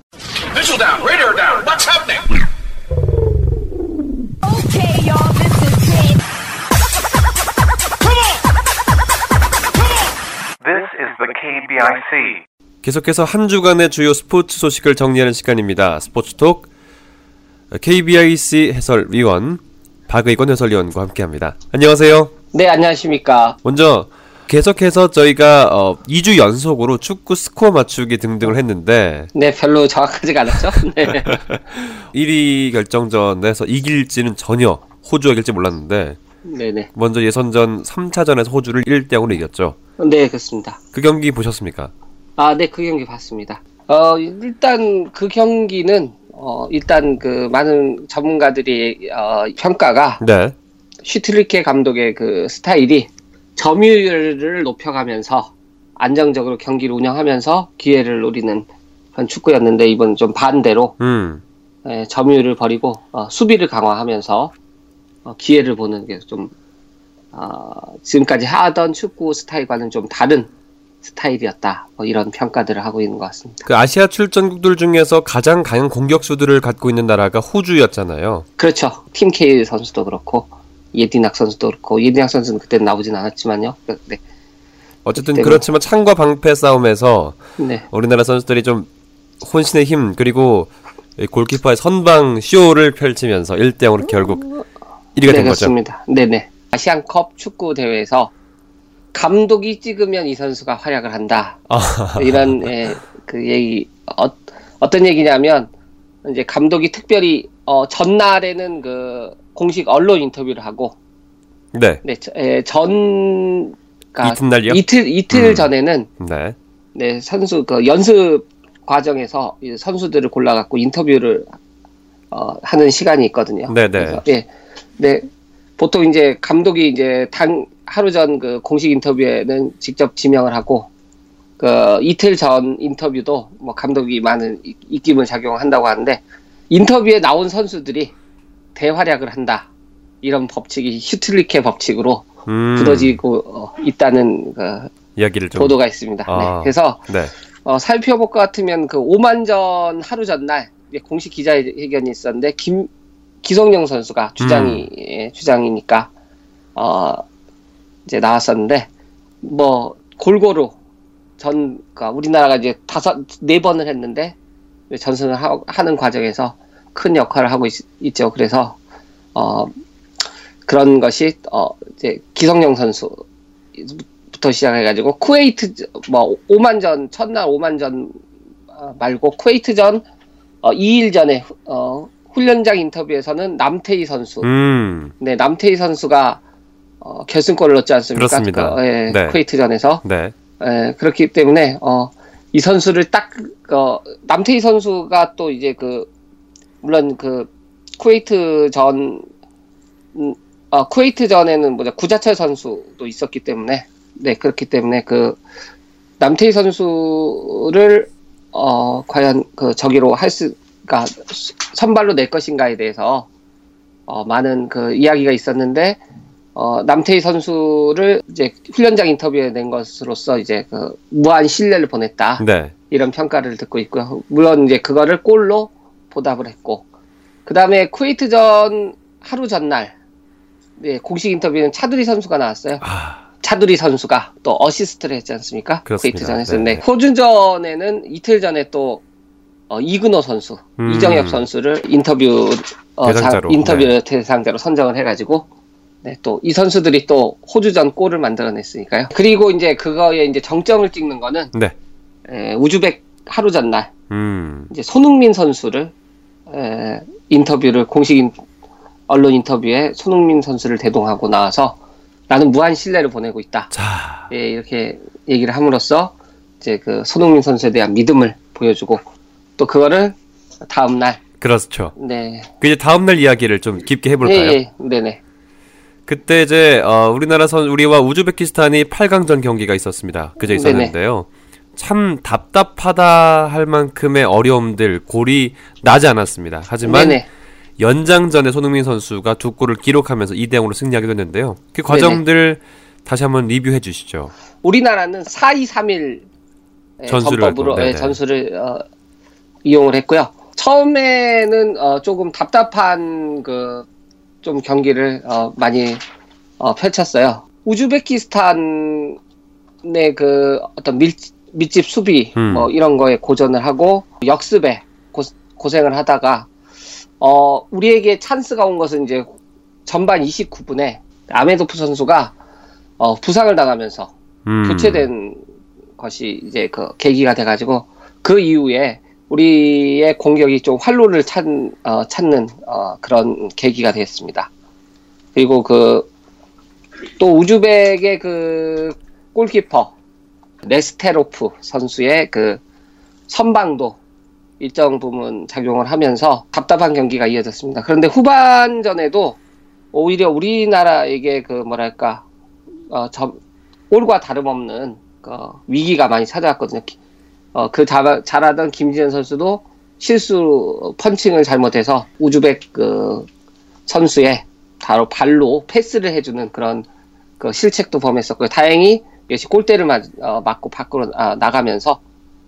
계속해서 한 주간의 주요 스포츠 소식을 정리하는 시간입니다. 스포츠톡 KBIC 해설위원 박의권 해설위원과 함께합니다. 안녕하세요.
네, 안녕하십니까.
먼저 계속해서 저희가 어, 2주 연속으로 축구 스코어 맞추기 등등을 했는데
네, 별로 정확하지가 않았죠? *laughs* 네. *laughs*
1위 결정전에서 이길지는 전혀 호주가 이길지 몰랐는데
네네.
먼저 예선전 3차전에서 호주를 1대 0으로 이겼죠.
네, 그렇습니다.
그 경기 보셨습니까?
아, 네, 그 경기 봤습니다. 어, 일단 그 경기는, 어, 일단 그 많은 전문가들이, 어, 평가가
네.
슈틸리케 감독의 그 스타일이 점유율을 높여가면서 안정적으로 경기를 운영하면서 기회를 노리는 그런 축구였는데 이번 좀 반대로
음.
예, 점유율을 버리고 어, 수비를 강화하면서 어, 기회를 보는 게좀 어, 지금까지 하던 축구 스타일과는 좀 다른 스타일이었다. 뭐 이런 평가들을 하고 있는 것 같습니다.
그 아시아 출전국들 중에서 가장 강한 공격수들을 갖고 있는 나라가 호주였잖아요.
그렇죠. 팀 K 선수도 그렇고 예디낙 선수도 그렇고 예디낙 선수는 그때 나오진 않았지만요. 네,
어쨌든
그때는-
그렇지만 창과 방패 싸움에서
네,
우리나라 선수들이 좀 혼신의 힘 그리고 이 골키퍼의 선방 쇼를 펼치면서 1대 0으로 결국 1위가
네
된 거죠.
그렇습니다. 네네. 아시안컵 축구 대회에서 감독이 찍으면 이 선수가 활약을 한다.
아,
이런 예, 그 얘기 어, 어떤 얘기냐면 이제 감독이 특별히 어, 전날에는 그 공식 언론 인터뷰를 하고
네.
네, 저- 예, 전 그러니까
이튿날이요?
이틀 이틀
음.
전에는
네.
네, 선수 그 연습 과정에서 이 선수들을 골라갖고 인터뷰를 어, 하는 시간이 있거든요.
네네.
그래서, 예, 네, 보통 이제 감독이 이제 당 하루 전 그 공식 인터뷰에는 직접 지명을 하고 그 이틀 전 인터뷰도 뭐 감독이 많은 이- 입김을 작용한다고 하는데 인터뷰에 나온 선수들이 대활약을 한다 이런 법칙이 슈틸리케 법칙으로
음,
굳어지고 어, 있다는 그
이야기를 좀
보도가 있습니다.
아.
네, 그래서
네.
어, 살펴볼 것 같으면 그 오만전 하루 전날 공식 기자회견이 있었는데 김 기성용 선수가 주장이
음.
예, 주장이니까 어 이제 나왔었는데 뭐 골고루 전 그러니까 우리나라가 이제 다섯 네 번을 했는데 전선을 하, 하는 과정에서 큰 역할을 하고 있, 죠 그래서 어 그런 것이 어 이제 기성용 선수 부터 시작해가지고 쿠웨이트 뭐 5만전 첫날 5만전 어, 말고 쿠웨이트전 어, 2일 전에 후- 어, 훈련장 인터뷰에서는 남태희 선수
음.
네 남태희 선수가 어, 결승골을 넣지 않습니까?
그렇습니다.
그, 예,
네.
쿠웨이트전에서
네.
예, 그렇기 때문에 어, 이 선수를 딱 어, 남태희 선수가 또 이제 그 물론 그 쿠웨이트 전 음, 어, 쿠웨이트 전에는 뭐냐 구자철 선수도 있었기 때문에 네 그렇기 때문에 그 남태희 선수를 어 과연 그 저기로 할 수가 선발로 낼 것인가에 대해서 어 많은 그 이야기가 있었는데 어 남태희 선수를 이제 훈련장 인터뷰에 낸 것으로서 이제 그 무한 신뢰를 보냈다
네.
이런 평가를 듣고 있고요. 물론 이제 그거를 골로 보답을 했고, 그 다음에 쿠웨이트전 하루 전날, 네, 공식 인터뷰는 차두리 선수가 나왔어요.
아,
차두리 선수가 또 어시스트를 했지 않습니까? 쿠웨이트전에서.
네.
네. 호주전에는 이틀 전에 또 어, 이근호 선수,
음.
이정엽 선수를 인터뷰 어,
대상자로,
자- 인터뷰 대상자로 선정을 해가지고 네, 또 이 선수들이 또 호주전 골을 만들어냈으니까요. 그리고 이제 그거에 이제 정점을 찍는 거는
네.
에, 우즈벡 하루 전날
음.
이제 손흥민 선수를 에, 인터뷰를 공식 인, 언론 인터뷰에 손흥민 선수를 대동하고 나와서 나는 무한 신뢰를 보내고 있다.
자,
예, 이렇게 얘기를 함으로써 이제 그 손흥민 선수에 대한 믿음을 보여주고 또 그거를 다음 날
그렇죠.
네.
그 이제 다음 날 이야기를 좀 깊게 해볼까요?
예, 예. 네네.
그때 이제 어, 우리나라 선 우리와 우즈베키스탄이 8강전 경기가 있었습니다. 그제
네네.
있었는데요. 참 답답하다 할 만큼의 어려움들 골이 나지 않았습니다. 하지만
네네.
연장전에 손흥민 선수가 두 골을 기록하면서 2대 0으로 승리하게 됐는데요. 그 과정들 다시 한번 리뷰해 주시죠.
우리나라는 4-2-3-1
전술을
전법으로 예,
네네.
전술을 어, 이용을 했고요. 처음에는 어, 조금 답답한 그 좀 경기를 어, 많이 어, 펼쳤어요. 우즈베키스탄의 그 어떤 밀, 밀집 수비
음.
뭐 이런 거에 고전을 하고 역습에 고, 고생을 하다가 어, 우리에게 찬스가 온 것은 이제 전반 29분에 아메도프 선수가 어, 부상을 당하면서
음.
교체된 것이 이제 그 계기가 돼가지고 그 이후에 우리의 공격이 좀 활로를 찾, 어, 찾는 어, 그런 계기가 되었습니다. 그리고 그 또 우즈벡의 그 골키퍼 네스테로프 선수의 그 선방도 일정 부분 작용을 하면서 답답한 경기가 이어졌습니다. 그런데 후반전에도 오히려 우리나라에게 그 뭐랄까 어, 저, 골과 다름없는 그 위기가 많이 찾아왔거든요. 기- 어, 그 자, 잘하던 김지현 선수도 실수 펀칭을 잘못해서 우즈벡 그 선수의 바로 발로 패스를 해주는 그런 그 실책도 범했었고요. 다행히 역시 골대를 맞, 어, 맞고 밖으로 아, 나가면서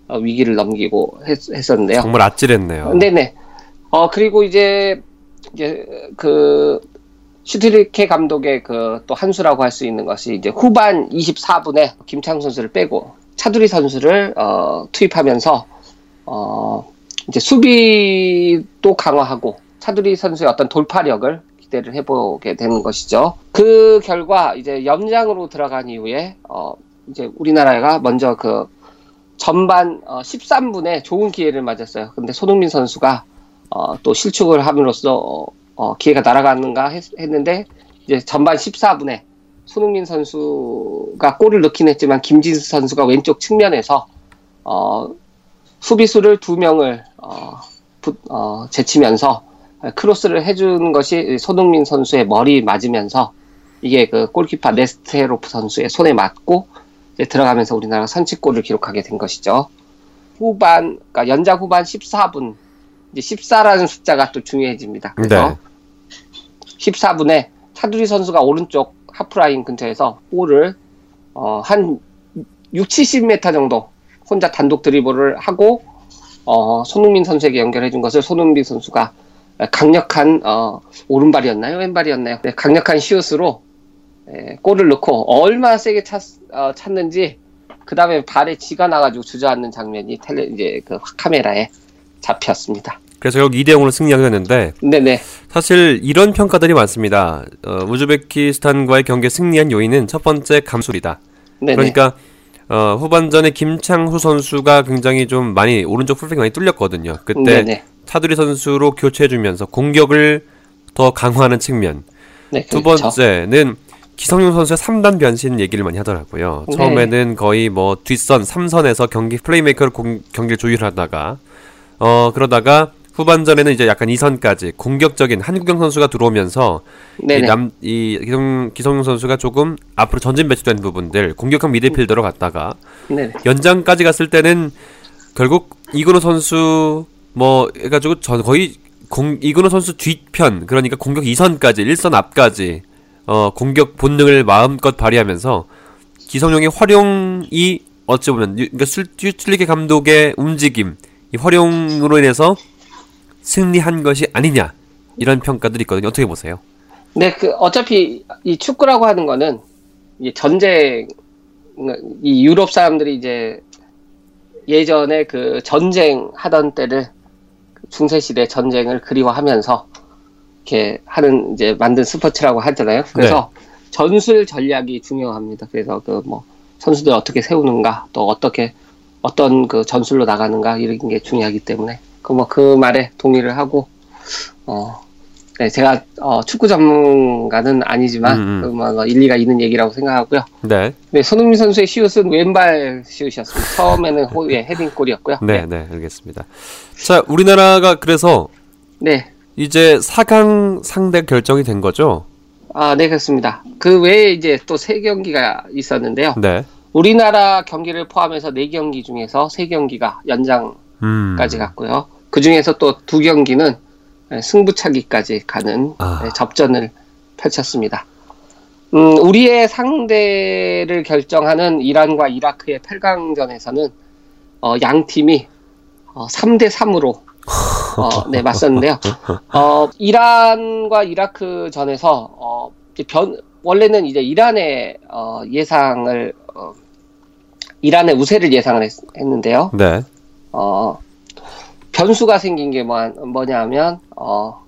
어, 위기를 넘기고 했, 었는데요
정말 아찔했네요.
네네. 어 그리고 이제 이제 그 슈틸리케 감독의 그 또 한수라고 할 수 있는 것이 이제 후반 24분에 김창수 선수를 빼고 차두리 선수를 어, 투입하면서 어 이제 수비도 강화하고 차두리 선수의 어떤 돌파력을 기대를 해보게 되는 것이죠. 그 결과 이제 연장으로 들어간 이후에 어 이제 우리나라가 먼저 그 전반 어, 13분에 좋은 기회를 맞았어요. 근데 손흥민 선수가 어, 또 실축을 함으로써 어, 어, 기회가 날아가는가 했, 는데 이제 전반 14분에 손흥민 선수가 골을 넣긴 했지만 김진수 선수가 왼쪽 측면에서 어, 수비수를 두 명을 어, 부- 어, 제치면서 크로스를 해준 것이 손흥민 선수의 머리 맞으면서 이게 그 골키퍼 네스테로프 선수의 손에 맞고 이제 들어가면서 우리나라가 선취골을 기록하게 된 것이죠. 후반, 그러니까 연장 후반 14분, 이제 14라는 숫자가 또 중요해집니다. 그래서
네.
14분에 차두리 선수가 오른쪽 하프라인 근처에서 볼을 어, 한 6, 70m 정도 혼자 단독 드리블을 하고 어, 손흥민 선수에게 연결해 준 것을 손흥민 선수가 강력한 어, 오른발이었나요? 왼발이었나요? 네, 강력한 슛으로 예, 골을 넣고 얼마나 세게 찼, 어, 찼는지 그 다음에 발에 쥐가 나가지고 주저앉는 장면이 텔레 이제 그 카메라에 잡혔습니다.
그래서 결국 2대 0으로 승리하게 됐는데
네네
사실 이런 평가들이 많습니다. 어, 우즈베키스탄과의 경기에 승리한 요인은 첫 번째 감술이다.
네네
그러니까 어, 후반전에 김창수 선수가 굉장히 좀 많이 오른쪽 풀백이 많이 뚫렸거든요. 그때
네네
차두리 선수로 교체해주면서 공격을 더 강화하는 측면.
네,
두
그렇죠.
번째는 기성용 선수의 3단 변신 얘기를 많이 하더라고요.
네.
처음에는 거의 뭐 뒷선, 3선에서 경기 플레이메이커로 공, 경기를 조율하다가 어 그러다가 후반전에는 이제 약간 2선까지 공격적인 한국영 선수가 들어오면서 이 남, 이 기성, 기성용 선수가 조금 앞으로 전진 배치된 부분들 공격형 미드필더로 갔다가
네네.
연장까지 갔을 때는 결국 이근호 선수 뭐 해가지고 전 거의 공, 이근호 선수 뒤편 그러니까 공격 2선까지 1선 앞까지 어 공격 본능을 마음껏 발휘하면서 기성용의 활용이 어찌 보면 유- 그러니까 슐리케 감독의 움직임 이 활용으로 인해서 승리한 것이 아니냐 이런 평가들이 있거든요 어떻게 보세요?
네, 그 어차피 이 축구라고 하는 거는 이 전쟁 이 유럽 사람들이 이제 예전에 그 전쟁 하던 때를 중세 시대 전쟁을 그리워하면서 이렇게 하는 이제 만든 스포츠라고 하잖아요. 그래서 전술 전략이 중요합니다. 그래서 그 뭐 선수들 어떻게 세우는가 또 어떻게 어떤 그 전술로 나가는가 이런 게 중요하기 때문에 그 뭐 그 말에 동의를 하고 어 네, 제가 어, 축구 전문가는 아니지만
음, 음.
그 뭐, 일리가 있는 얘기라고 생각하고요.
네.
네, 손흥민 선수의 슛은 왼발 슛이었습니다. 처음에는 호의 헤딩골이었고요.
네, 네, 알겠습니다. 자, 우리나라가 그래서
네.
이제 4강 상대 결정이 된 거죠?
아, 네, 그렇습니다. 그 외에 이제 또 세 경기가 있었는데요.
네.
우리나라 경기를 포함해서 네 경기 중에서 세 경기가 연장까지
음.
갔고요. 그 중에서 또 두 경기는 승부차기까지 가는
아.
네, 접전을 펼쳤습니다. 음, 우리의 상대를 결정하는 이란과 이라크의 8강전에서는 어, 양 팀이 어, 3대 3으로 어, 네, 맞섰는데요. *laughs* 어, 이란과 이라크 전에서 어, 변, 원래는 이제 이란의 어, 예상을 어, 이란의 우세를 예상을 했, 는데요
네.
어, 변수가 생긴 게 뭐, 뭐냐면 어,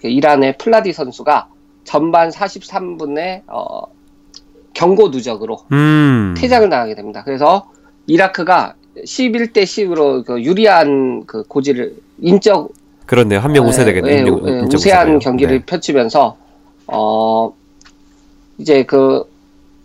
그 이란의 플라디 선수가 전반 43분에 어, 경고 누적으로
음.
퇴장을 당하게 됩니다. 그래서 이라크가 11대 10으로 그 유리한 그 고지를 인적
그렇네요. 한 명 우세 되겠네요.
예, 예, 우세한. 경기를
네.
펼치면서 어 이제 그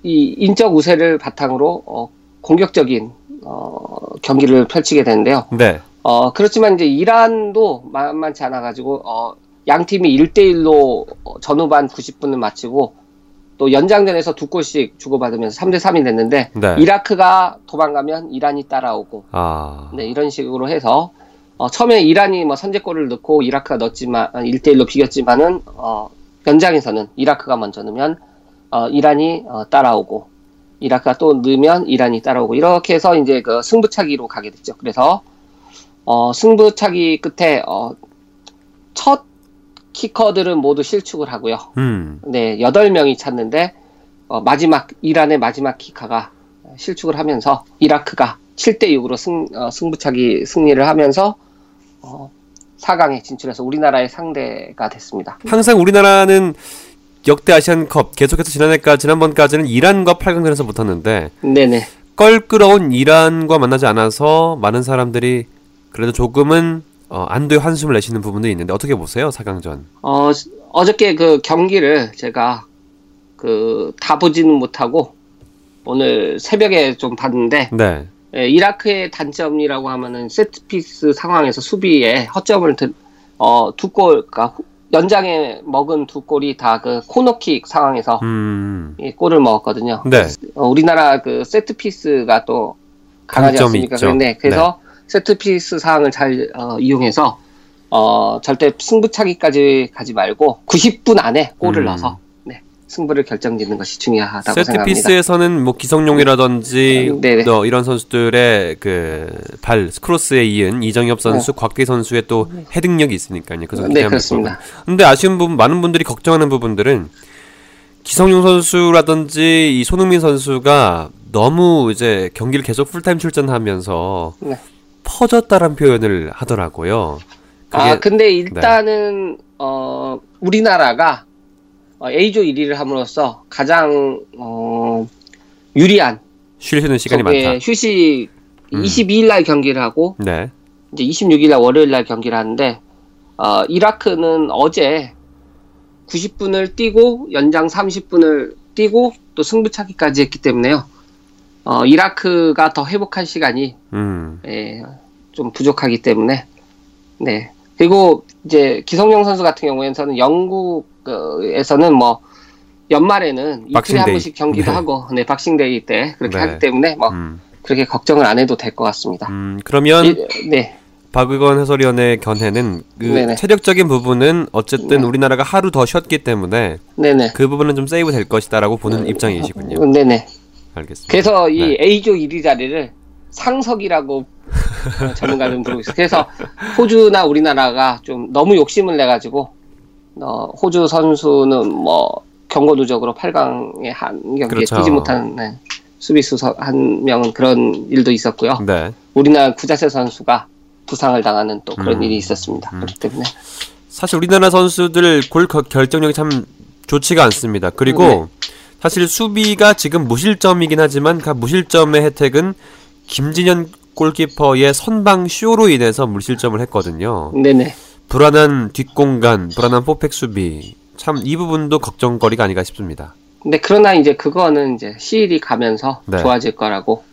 이 인적 우세를 바탕으로 어, 공격적인 어, 경기를 펼치게 되는데요.
네.
어 그렇지만 이제 이란도 만만치 않아 가지고 어, 양 팀이 1대1로 전후반 90분을 마치고 또 연장전에서 두 골씩 주고받으면서 3대 3이 됐는데
네.
이라크가 도망가면 이란이 따라오고
아.
네, 이런 식으로 해서 어, 처음에 이란이 뭐 선제골을 넣고 이라크가 넣었지만 1대1로 비겼지만은 어, 연장에서는 이라크가 먼저 넣으면 어, 이란이 어, 따라오고 이라크가 또 넣으면 이란이 따라오고 이렇게 해서 이제 그 승부차기로 가게 됐죠. 그래서 어, 승부차기 끝에 어, 첫 키커들은 모두 실축을 하고요.
음.
네, 8명이 찼는데, 어, 마지막, 이란의 마지막 키카가 실축을 하면서, 이라크가 7대 6으로 승, 어, 승부차기 승리를 하면서, 어, 4강에 진출해서 우리나라의 상대가 됐습니다.
항상 우리나라는 역대 아시안컵 계속해서 지난해까 지난번까지는 이란과 8강전에서 붙었는데
네네.
껄끄러운 이란과 만나지 않아서 많은 사람들이 그래도 조금은 어, 안도의 한숨을 내쉬는 부분도 있는데 어떻게 보세요 4강전?
어, 어저께 그 경기를 제가 그, 다 보지는 못하고, 오늘 새벽에 좀 봤는데,
네.
예, 이라크의 단점이라고 하면은 세트피스 상황에서 수비에 허점을 드, 어, 두 골, 그러니까 후- 연장에 먹은 두 골이 다 그 코너킥 상황에서
음.
이 골을 먹었거든요.
네.
어, 우리나라 그 세트 피스가 또 강하지 않습니까?
있죠.
네, 그래서 세트 피스 상황을 잘 어, 이용해서 어, 절대 승부차기까지 가지 말고 90분 안에 골을
음.
넣어서 네, 승부를 결정짓는 것이 중요하다고 생각합니다.
세트피스에서는 뭐 기성용이라든지
음, 네네.
또 이런 선수들의 그발 크로스에 이은 이정엽 선수, 곽기 선수의 또 헤딩력이 있으니까요. 그래서
네, 그렇습니다.
되고. 근데 아쉬운 부분 많은 분들이 걱정하는 부분들은 기성용 선수라든지 이 손흥민 선수가 너무 이제 경기를 계속 풀타임 출전하면서
네.
퍼졌다는 표현을 하더라고요. 그게 네.
아, 근데 일단은, 어, 우리나라가 어, A조 1위를 함으로써 가장, 어, 유리한,
쉴수 있는 시간이 많다.
휴식
음.
22일 날 경기를 하고,
네.
이제 26일 날 월요일 날 경기를 하는데, 어, 이라크는 어제 90분을 뛰고, 연장 30분을 뛰고, 또 승부차기까지 했기 때문에요. 어, 이라크가 더 회복할 시간이
음.
예, 좀 부족하기 때문에 네 그리고 이제 기성용 선수 같은 경우에는 영국 에서는 뭐 연말에는 이틀에. 한 번씩 경기도
네.
하고 네 박싱데이 때 그렇게
네.
하기 때문에 뭐
음.
그렇게 걱정을 안 해도 될 것 같습니다.
음, 그러면
이- 네
박의건 해설위원의 견해는 그
네네.
체력적인 부분은 어쨌든
네.
우리나라가 하루 더 쉬었기 때문에
네네
그 부분은 좀 세이브 될 것이다라고 보는 입장이시군요.
네네
알겠습니다.
그래서 이
네.
A조 1위 자리를 상석이라고 어, *laughs* 전문가들은 부르고 있어요. 그래서 호주나 우리나라가 좀 너무 욕심을 내 가지고 어, 호주 선수는 뭐 경고 누적으로 8강에 한 경기에
그렇죠.
뛰지 못한 네, 수비수 서- 한 명은 그런 일도 있었고요.
네.
우리나라 구자세 선수가 부상을 당하는 또 그런
음.
일이 있었습니다.
음.
그렇기 때문에
사실 우리나라 선수들 골 거- 결정력이 참 좋지가 않습니다. 그리고
네.
사실 수비가 지금 무실점이긴 하지만 그 무실점의 혜택은 김진현 골키퍼의 선방 쇼로 인해서 무실점을 했거든요.
네네
불안한 뒷공간, 불안한 포백 수비. 참 이 부분도 걱정거리가 아닌가 싶습니다.
근데 그러나 이제 그거는 이제 시일이 가면서
네.
좋아질 거라고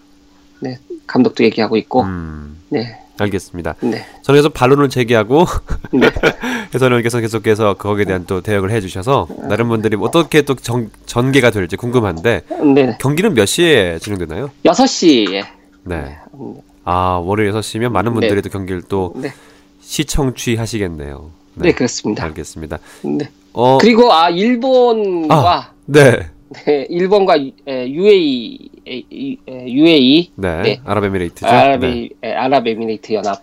네 감독도 얘기하고 있고
음,
네
알겠습니다.
네.
저는 그래서 반론을 제기하고
네. *laughs*
해설위원께서 계속해서 거기에 대한 또 대역을 해주셔서 다른 분들이 어떻게 또 정, 전개가 될지 궁금한데
네.
경기는 몇 시에 진행되나요?
6시에
네. 아 월요일 6시면 많은 분들이
네.
또 경기를 또
네.
시청취 하시겠네요.
네, 그렇습니다.
알겠습니다.
네.
어,
그리고 아 일본과
네.
네, 일본과 UAE UAE
네.
네.
아랍에미레이트죠.
아랍에,
네.
에, 아랍에미레이트 연합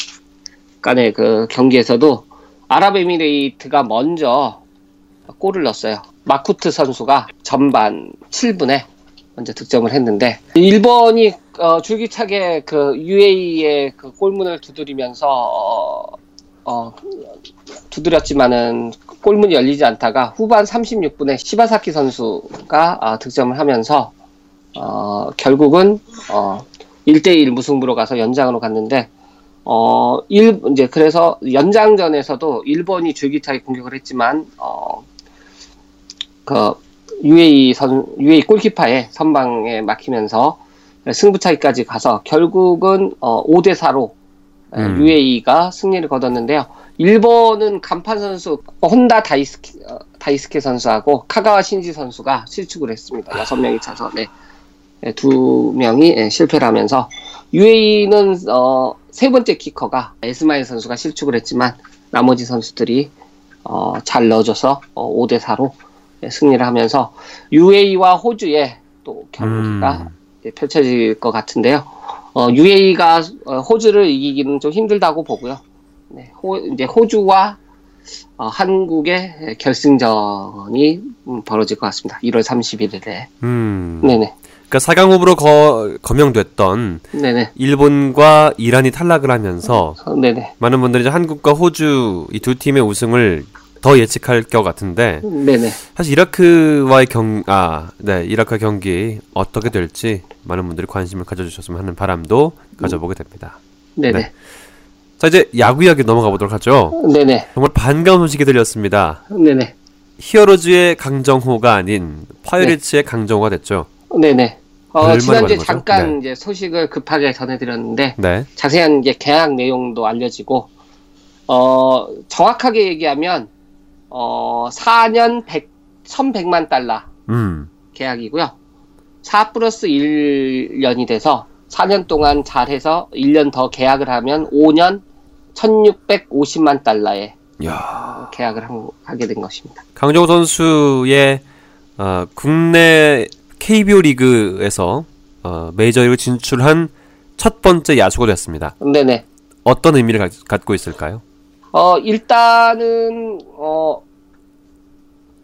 간의 그 경기에서도 아랍에미레이트가 먼저 골을 넣었어요. 마쿠트 선수가 전반 7분에 먼저 득점을 했는데 일본이 어, 줄기차게 그 UAE의 그 골문을 두드리면서 어, 어, 두드렸지만은 골문이 열리지 않다가 후반 36분에 시바사키 선수가 아, 득점을 하면서 어, 결국은 어, 1대1 무승부로 가서 연장으로 갔는데 어, 일, 이제 그래서 연장전에서도 일본이 줄기차게 공격을 했지만 어, 그 UAE 선 UAE 골키퍼의 선방에 막히면서 승부차기까지 가서 결국은 어, 5대 4로
음.
UAE가 승리를 거뒀는데요. 일본은 간판 선수 혼다 다이스케, 어, 다이스케 선수하고 카가와 신지 선수가 실축을 했습니다. 여섯 명이 차서 네. 네, 두 명이 예, 실패를 하면서 UAE는 어, 세 번째 키커가 에스마일 선수가 실축을 했지만 나머지 선수들이 어, 잘 넣어줘서 어, 5대 4로 승리를 하면서 UAE와 호주의 또 경기가
음.
펼쳐질 것 같은데요. 어, UAE가 호주를 이기기는 좀 힘들다고 보고요. 네, 호, 이제 호주와 어, 한국의 결승전이 음, 벌어질 것 같습니다. 1월 31일에.
음.
네네.
그러니까 4강 후보로 거, 거명됐던
네네.
일본과 이란이 탈락을 하면서
어, 네네.
많은 분들이 이제 한국과 호주 이 두 팀의 우승을 더 예측할 것 같은데
네네.
사실 이라크와의 경, 아, 네, 이라크 경기 어떻게 될지 많은 분들이 관심을 가져주셨으면 하는 바람도 가져보게 됩니다.
네네.
네. 자, 이제 야구 이야기 넘어가 보도록 하죠.
네네.
정말 반가운 소식이 들렸습니다.
네네.
히어로즈의 강정호가 아닌 파이리츠의 강정호가 됐죠.
네네. 어, 지난주에? 잠깐
네.
이제 소식을 급하게 전해드렸는데,
네.
자세한 이제 계약 내용도 알려지고, 어, 정확하게 얘기하면, 어, 4년 100, 1100만 달러
음.
계약이고요. 4 플러스 1년이 돼서 4년 동안 잘해서 1년 더 계약을 하면 5년 1650만 달러의
야.
계약을 한- 하게 된 것입니다.
강정호 선수의 어, 국내 KBO 리그에서 어, 메이저리그 진출한 첫 번째 야수가 됐습니다.
네네.
어떤 의미를 가- 갖고 있을까요?
어, 일단은, 어,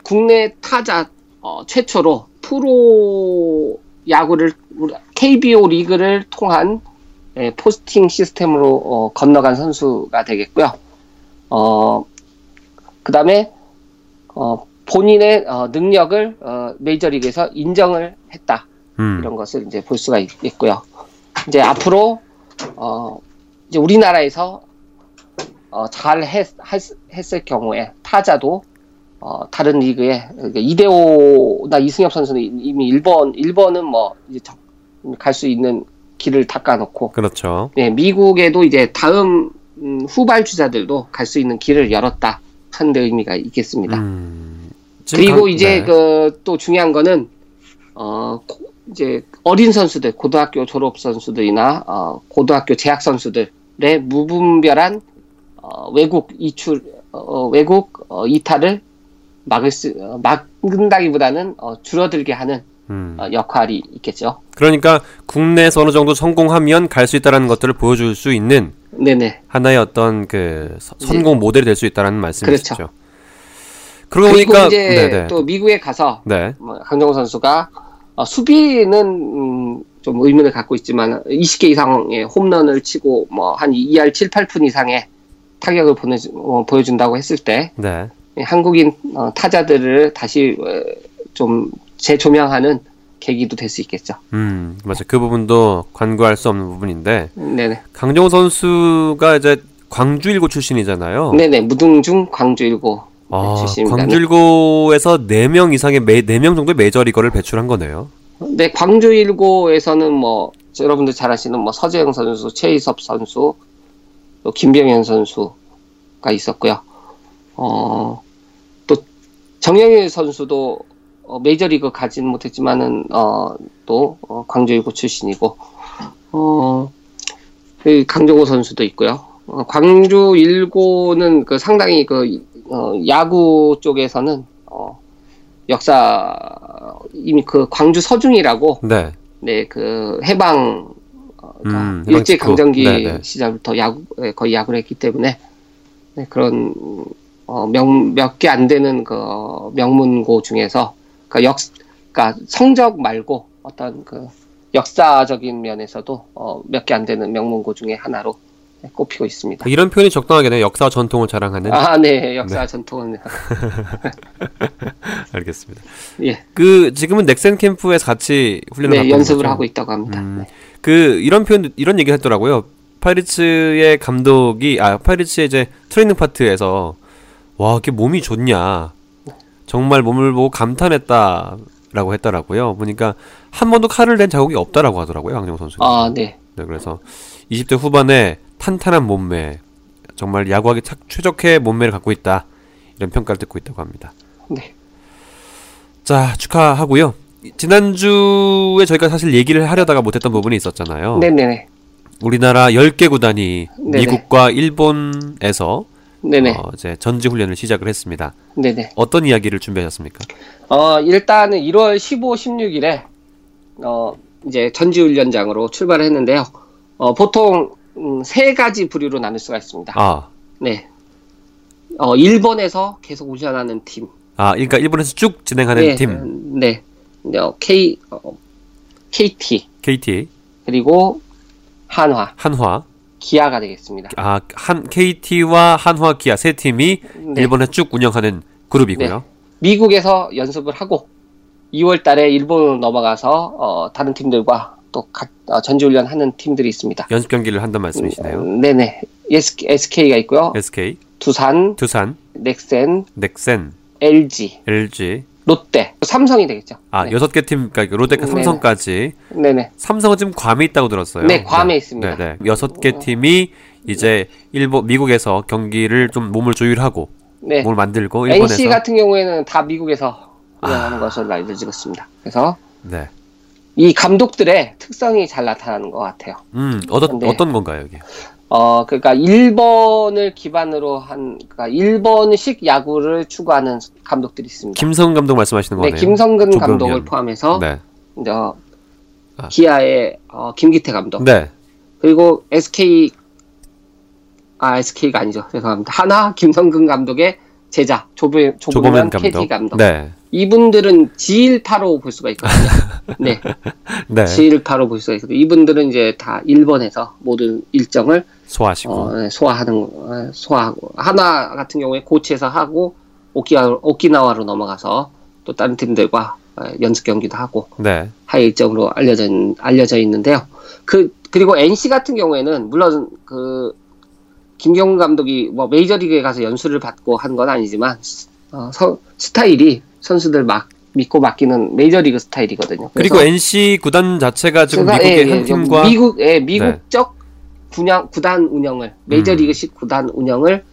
국내 타자, 어, 최초로 프로 야구를, KBO 리그를 통한 예, 포스팅 시스템으로 어, 건너간 선수가 되겠고요. 어, 그 다음에, 어, 본인의 어, 능력을 어, 메이저리그에서 인정을 했다.
음.
이런 것을 이제 볼 수가 있, 고요 이제 앞으로 어 이제 우리나라에서 어, 잘 했, 했, 을 경우에 타자도 어, 다른 리그에 그러니까 이대호나 이승엽 선수는 이미 1번 1번은 뭐 이제 갈 수 있는 길을 닦아놓고
그렇죠.
네, 미국에도 이제 다음 음, 후발 주자들도 갈 수 있는 길을 열었다 하는 데 의미가 있겠습니다.
음.
그리고
강-
이제
네.
그또 중요한 거는 어 고- 이제 어린 선수들 고등학교 졸업 선수들이나 어 고등학교 재학 선수들의 무분별한 어 외국 이출 어 외국 어 이탈을 막을 수 어, 막는다기보다는 어 줄어들게 하는
음.
어, 역할이 있겠죠.
그러니까 국내에서 어느 정도 성공하면 갈 수 있다는 것들을 보여줄 수 있는
네네.
하나의 어떤 그 서- 성공 모델이 될 수 있다는 말씀이시죠.
그렇죠.
그러고 보니까
이제
네네.
또 미국에 가서
네.
뭐 강정호 선수가 어, 수비는 음, 좀 의문을 갖고 있지만 20개 이상의 홈런을 치고 뭐 한 2할 7, 8푼 이상의 타격을 보내주, 어, 보여준다고 했을 때
네.
예, 한국인 어, 타자들을 다시 어, 좀 재조명하는 계기도 될 수 있겠죠.
음, 맞아. 그 부분도 관구할 수 없는 부분인데
네네.
강정호 선수가 이제 광주일고 출신이잖아요.
네네 무등중 광주일고
아,
출신입니다.
광주일고에서 4명 이상의 매, 4명 정도의 메이저리거를 배출한 거네요.
네, 광주일고에서는 뭐 여러분들 잘 아시는 뭐 서재영 선수, 최희섭 선수, 또 김병현 선수가 있었고요. 어, 또 정영일 선수도 어, 메이저리그 가진 못했지만은 어, 또 어, 광주일고 출신이고 어, 그 강정호 선수도 있고요. 어, 광주 일고는 그 상당히 그 어, 야구 쪽에서는 어, 역사 이미 그 광주 서중이라고
네.
네 그 해방 어, 그러니까
음,
일제
직후.
강점기
네네.
시절부터 야구 예, 거의 야구를 했기 때문에 네, 그런 어, 몇개 안 되는 그 명문고 중에서 그 역, 그러니까 성적 말고 어떤 그 역사적인 면에서도 어, 몇 개 안 되는 명문고 중에 하나로 네, 꼽히고 있습니다.
이런 표현이 적당하겠네요. 역사와 전통을 자랑하는.
아, 네, 역사 전통은 *laughs*
알겠습니다.
예,
그 지금은 넥센 캠프에서 같이 훈련을
네 연습을
거죠?
하고 있다고 합니다.
음,
네.
그 이런 표현 이런 얘기를 했더라고요. 파이리츠의 감독이 아 파이리츠의 이제 트레이닝 파트에서 와, 이렇게 몸이 좋냐. 정말 몸을 보고 감탄했다라고 했더라고요. 보니까 한 번도 칼을 댄 자국이 없다라고 하더라고요. 황정 선수.
아, 네,
네, 그래서 20대 후반에 탄탄한 몸매, 정말 야구하기 착 최적의 몸매를 갖고 있다. 이런 평가를 듣고 있다고 합니다.
네,
자, 축하하고요. 지난주에 저희가 사실 얘기를 하려다가 못했던 부분이 있었잖아요.
네, 네, 네,
우리나라 10개 구단이
네네.
미국과 일본에서
네, 네,
어, 이제 전지 훈련을 시작을 했습니다.
네, 네.
어떤 이야기를 준비하셨습니까?
어, 일단은 1월 15, 16일에, 어, 이제 전지 훈련장으로 출발을 했는데요. 어, 보통, 음, 세 가지 부류로 나눌 수가 있습니다.
아,
네. 어, 일본에서 계속 훈련하는 팀.
아, 그러니까 일본에서 쭉 진행하는
네,
팀
네. 어, K, 어, KT.
KT,
그리고 한화,
한화,
기아가 되겠습니다.
아, 한 KT와 한화, 기아 세 팀이
네.
일본에 쭉 운영하는 그룹이고요.
미국에서 연습을 하고 2월 달에 일본으로 넘어가서 어, 다른 팀들과 또 가- 어, 전지훈련 하는 팀들이 있습니다.
연습 경기를 한단 말씀이시네요.
음, 네네. SK가 있고요.
SK,
두산,
두산,
넥센,
넥센,
LG,
LG,
롯데, 삼성이 되겠죠.
아
네.
여섯 개 팀, 그러니까 롯데가
네네.
삼성까지.
네네.
삼성은 지금 괌에 있다고 들었어요.
네, 괌에 있습니다.
네, 네. 여섯 개 팀이 이제 일본, 미국에서 경기를 좀 몸을 조율하고
네.
몸을 만들고 일본에서.
NC 같은 경우에는 다 미국에서
아.
운영하는 것으로 알려지고 있습니다. 그래서
네.
이 감독들의 특성이 잘 나타나는 것 같아요.
음, 어떤
네.
어떤 건가요 이게?
어, 그러니까 일본을 기반으로 한, 그러니까 일본식 야구를 추구하는 감독들이 있습니다.
김성 감독 말씀하시는
네,
거네요.
김성근
조병현.
감독을 포함해서
네.
이제 어,
아.
기아의 어, 김기태 감독
네.
그리고 SK 아 SK가 아니죠 죄송합니다 하나 김성근 감독의 제자 조보,
조범현
조보면
감독.
KT 감독
네.
이분들은 지일파로 볼 수가 있거든요 *laughs* 네
네.
지일파로 볼 수가 있거든요 이분들은 이제 다 일본에서 모든 일정을
소화하시고.
어, 네, 소화하는 어, 소화하고 하나 같은 경우에 고치에서 하고 오키나, 오키나와로 넘어가서 또 다른 팀들과 어, 연습 경기도 하고
네.
하의 일정으로 알려져, 있- 알려져 있는데요. 그, 그리고 NC 같은 경우에는, 물론, 그, 김경훈 감독이 뭐 메이저리그에 가서 연수를 받고 한 건 아니지만, 어, 서- 스타일이 선수들 막, 믿고 맡기는 메이저리그 스타일이거든요.
그리고 NC 구단 자체가 지금
제가,
미국의
예,
한
예,
팀과
미국, 예, 미국적 분양, 구단 운영을, 메이저리그식 구단 운영을,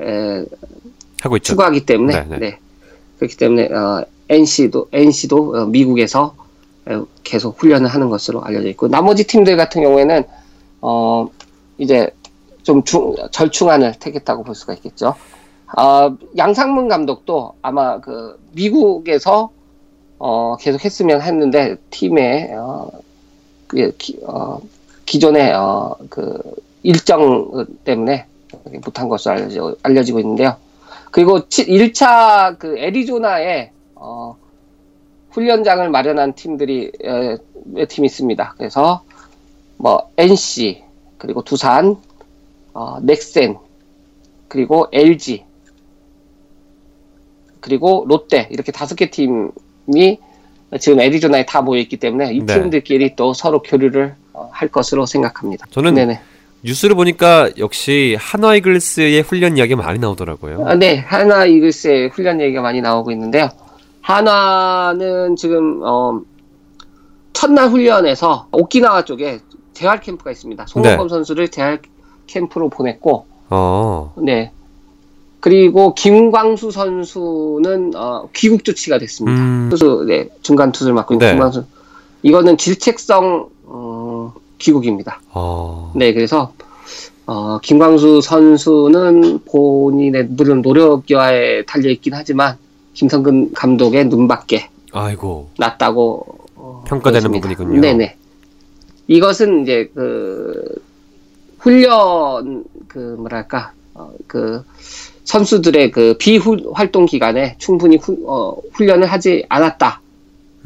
에,
하고 있죠.
추구하기 때문에
네, 네.
네. 그렇기 때문에 어, NC도 NC도 어, 미국에서 어, 계속 훈련을 하는 것으로 알려져 있고 나머지 팀들 같은 경우에는 어 이제 좀 중, 절충안을 택했다고 볼 수가 있겠죠. 어, 양상문 감독도 아마 그 미국에서 어, 계속 했으면 했는데 팀의 어, 그, 기, 어, 기존의 어, 그 일정 때문에 못한 것으로 알려져, 알려지고 있는데요. 그리고 1차 그 애리조나에 어, 훈련장을 마련한 팀들이 에, 몇팀 있습니다. 그래서 뭐 NC 그리고 두산, 어, 넥센 그리고 LG 그리고 롯데 이렇게 다섯 개 팀이 지금 애리조나에 다 모여 있기 때문에 이
네.
팀들끼리 또 서로 교류를 어, 할 것으로 생각합니다.
저는
네네.
뉴스를 보니까 역시 한화 이글스의 훈련 이야기 많이 나오더라고요.
아, 네, 한화 이글스의 훈련 얘기가 많이 나오고 있는데요. 한화는 지금 어, 첫날 훈련에서 오키나와 쪽에 재활 캠프가 있습니다. 송범 선수를 재활 캠프로 보냈고,
어.
네. 그리고 김광수 선수는 어, 귀국 조치가 됐습니다.
음.
투수, 네, 중간 투수를 맡고 있는
네.
김광수. 이거는 질책성 어, 귀국입니다.
어.
네, 그래서 어, 김광수 선수는 본인의 물론 노력에 달려 있긴 하지만 김성근 감독의 눈밖에
아이고.
났다고 어,
평가되는
그렇습니다.
부분이군요.
네네. 이것은 이제 그 훈련 그 뭐랄까 어, 그 선수들의 그 비활동 기간에 충분히 후- 어, 훈련을 하지 않았다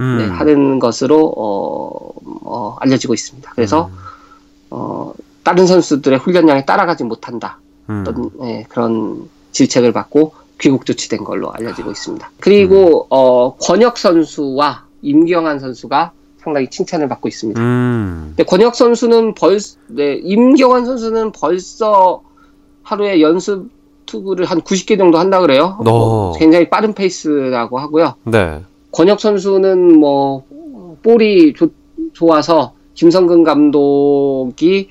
음.
네, 하는 것으로 어, 어, 알려지고 있습니다. 그래서
음.
어, 다른 선수들의 훈련량에 따라가지 못한다.
음.
어떤 예, 그런 질책을 받고 귀국 조치된 걸로 알려지고 있습니다. 그리고 어, 권혁 선수와 임경환 선수가 상당히 칭찬을 받고 있습니다.
음.
근데 권혁 선수는 벌, 네, 임경환 선수는 벌써 하루에 연습 투구를 한 90개 정도 한다 그래요.
어.
뭐 굉장히 빠른 페이스라고 하고요.
네.
권혁 선수는 뭐 볼이 좋- 좋아서 김성근 감독이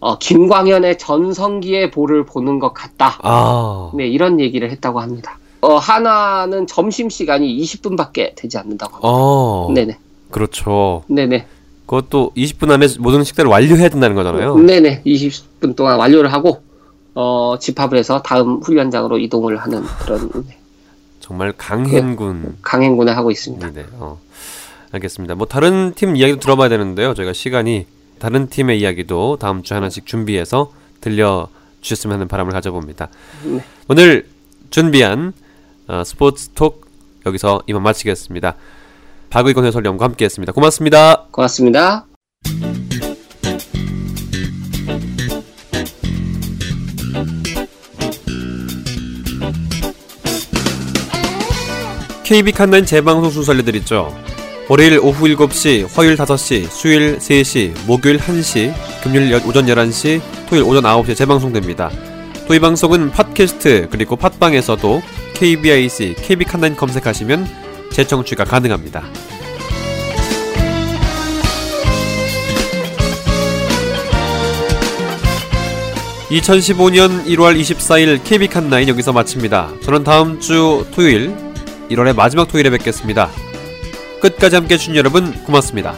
어, 김광현의 전성기의 볼을 보는 것 같다.
아.
네, 이런 얘기를 했다고 합니다. 어, 하나는 점심 시간이 20분밖에 되지 않는다고 합니다.
어.
네네,
그렇죠.
네네,
그것도 20분 안에 모든 식사를 완료해야 된다는 거잖아요.
네네, 20분 동안 완료를 하고 어, 집합을 해서 다음 훈련장으로 이동을 하는 그런 네,
정말 강행군.
강행군을 하고 있습니다.
네. 어. 알겠습니다. 뭐 다른 팀 이야기도 들어봐야 되는데요. 저희가 시간이 다른 팀의 이야기도 다음 주 하나씩 준비해서 들려 주셨으면 하는 바람을 가져봅니다.
네.
오늘 준비한 어, 스포츠 톡 여기서 이만 마치겠습니다. 박의건 해설위원과 함께했습니다. 고맙습니다.
고맙습니다.
KB 칸나인 재방송 순서 알려드리죠. 월요일 오후 7시, 화요일 5시, 수요일 3시, 목요일 1시, 금요일 여- 오전 11시, 토요일 오전 9시에 재방송됩니다. 또 이 방송은 팟캐스트 그리고 팟빵에서도 KBIC, KB 칸나인 검색하시면 재청취가 가능합니다. 2015년 1월 24일 KB 칸나인 여기서 마칩니다. 저는 다음 주 토요일 1월의 마지막 토요일에 뵙겠습니다. 끝까지 함께 해 주신 여러분 고맙습니다.